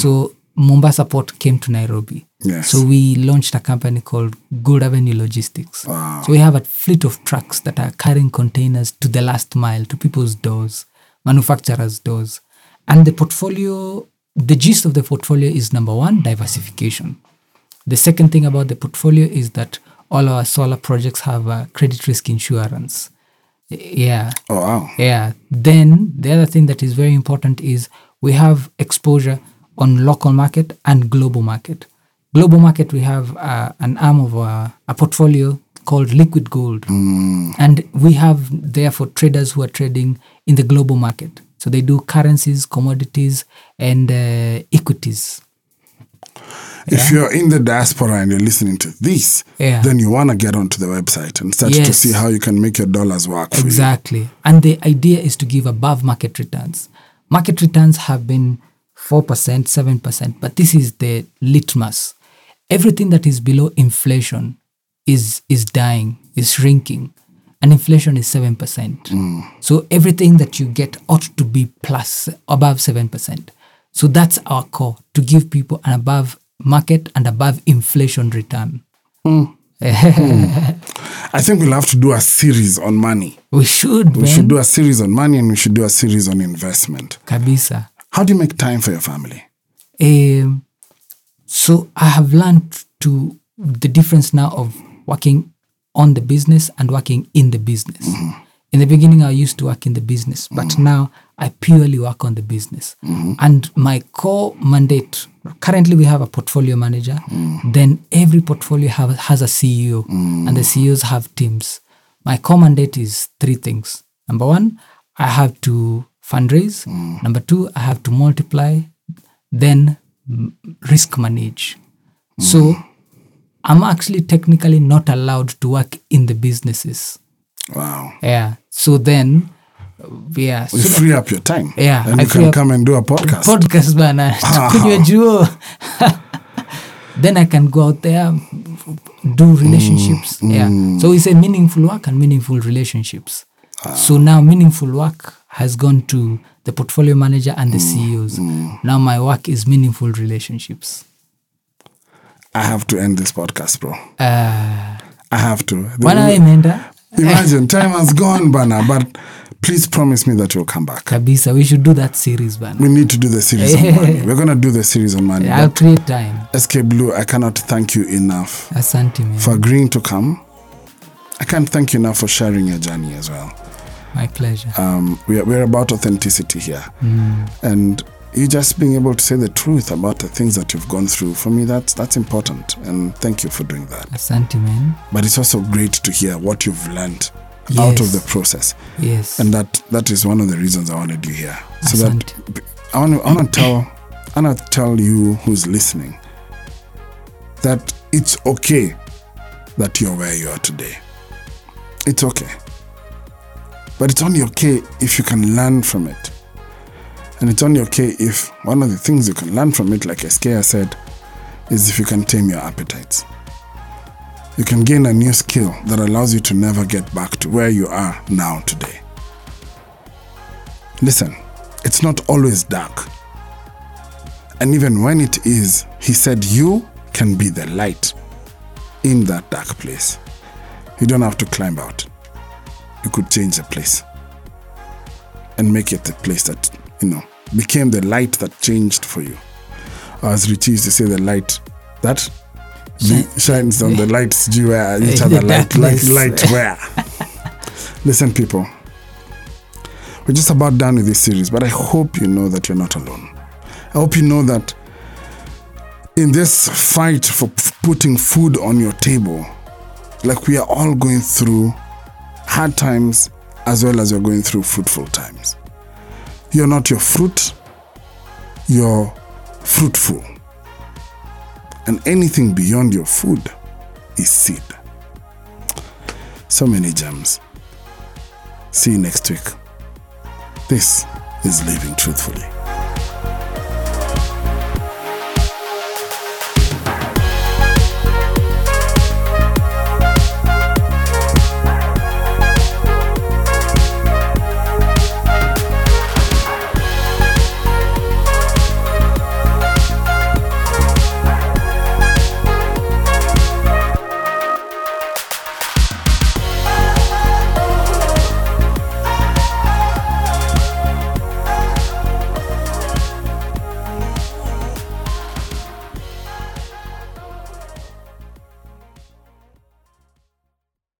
So Mombasa Port came to Nairobi. Yes. So we launched a company called Gold Avenue Logistics. Wow. So we have a fleet of trucks that are carrying containers to the last mile, to people's doors, manufacturers' doors. And the portfolio, the gist of the portfolio is number one, diversification. The second thing about the portfolio is that all our solar projects have a credit risk insurance. Yeah. Oh wow. Yeah. Then the other thing that is very important is we have exposure on local market and global market. Global market, we have uh, an arm of uh, a portfolio called Liquid Gold, and we have therefore traders who are trading in the global market. So they do currencies, commodities, and uh, equities. If you're in the diaspora and you're listening to this, Yeah. then you want to get onto the website and start to see how you can make your dollars work for Exactly. And the idea is to give above market returns. Market returns have been 4%, 7%, but this is the litmus. Everything that is below inflation is is dying, is shrinking. And inflation is 7%. Hmm. So everything that you get ought to be plus above 7%. So that's our core to give people an above market and above inflation return. you. Hmm. Hmm. I think we'll have to do a series on money. We should, We man. should do a series on money and we should do a series on investment. Kabisa. How do you make time for your family? Um, so I have learned to the difference now of working on the business and working in the business. In the beginning, I used to work in the business, but mm. now I purely work on the business. Mm-hmm. And my core mandate currently, we have a portfolio manager. Mm. Then every portfolio have, has a CEO, mm. and the CEOs have teams. My core mandate is three things. Number one, I have to fundraise. Number two, I have to multiply. Then mm, risk manage. So I'm actually technically not allowed to work in the businesses. Wow. Yeah. So then, yeah. You So free up your time. Yeah, And I you can up- come and do a podcast. podcast bana juo then i can go out there do relationships yeah so we say meaningful work and meaningful relationships so now meaningful work has gone to the portfolio manager and the ceos now my work is meaningful relationships I have to end this podcast, bro. uh, I have to. When bwana imeenda Imagine time has gone, Bana, but please promise me that you'll come back. kabisa we should do that series bana We need to do the series on money. We're gonna do the series on money. i'll create time SK Blue, I cannot thank you enough asante man for agreeing to come. I can't thank you enough for sharing your journey as well. My pleasure Um, we're, we're about authenticity here. And you just being able to say the truth about the things that you've gone through, for me, that's, that's important. And thank you for doing that. asante man But it's also great to hear what you've learned out of the process. yes And that, that is one of the reasons I wanted you here. So that I want to I want to tell I want to tell you who's listening that it's okay that you're where you are today. It's okay. But it's only okay if you can learn from it. And it's only okay if one of the things you can learn from it, like SK said, is if you can tame your appetites. You can gain a new skill that allows you to never get back to where you are now today. Listen, it's not always dark. And even when it is, he said, You can be the light in that dark place. You don't have to climb out. You could change the place and make it the place that, you know, became the light that changed for you. As Richie used to say, the light that be- shines on the lights you where each other light, light, light where. Listen, people, we're just about done with this series, but I hope you know that you're not alone. I hope you know that in this fight for p- putting food on your table, like we are all going through hard times as well as you're going through fruitful times. You're not your fruit, you're fruitful. And anything beyond your food is seed. So many gems. See you next week. This is Living Truthfully.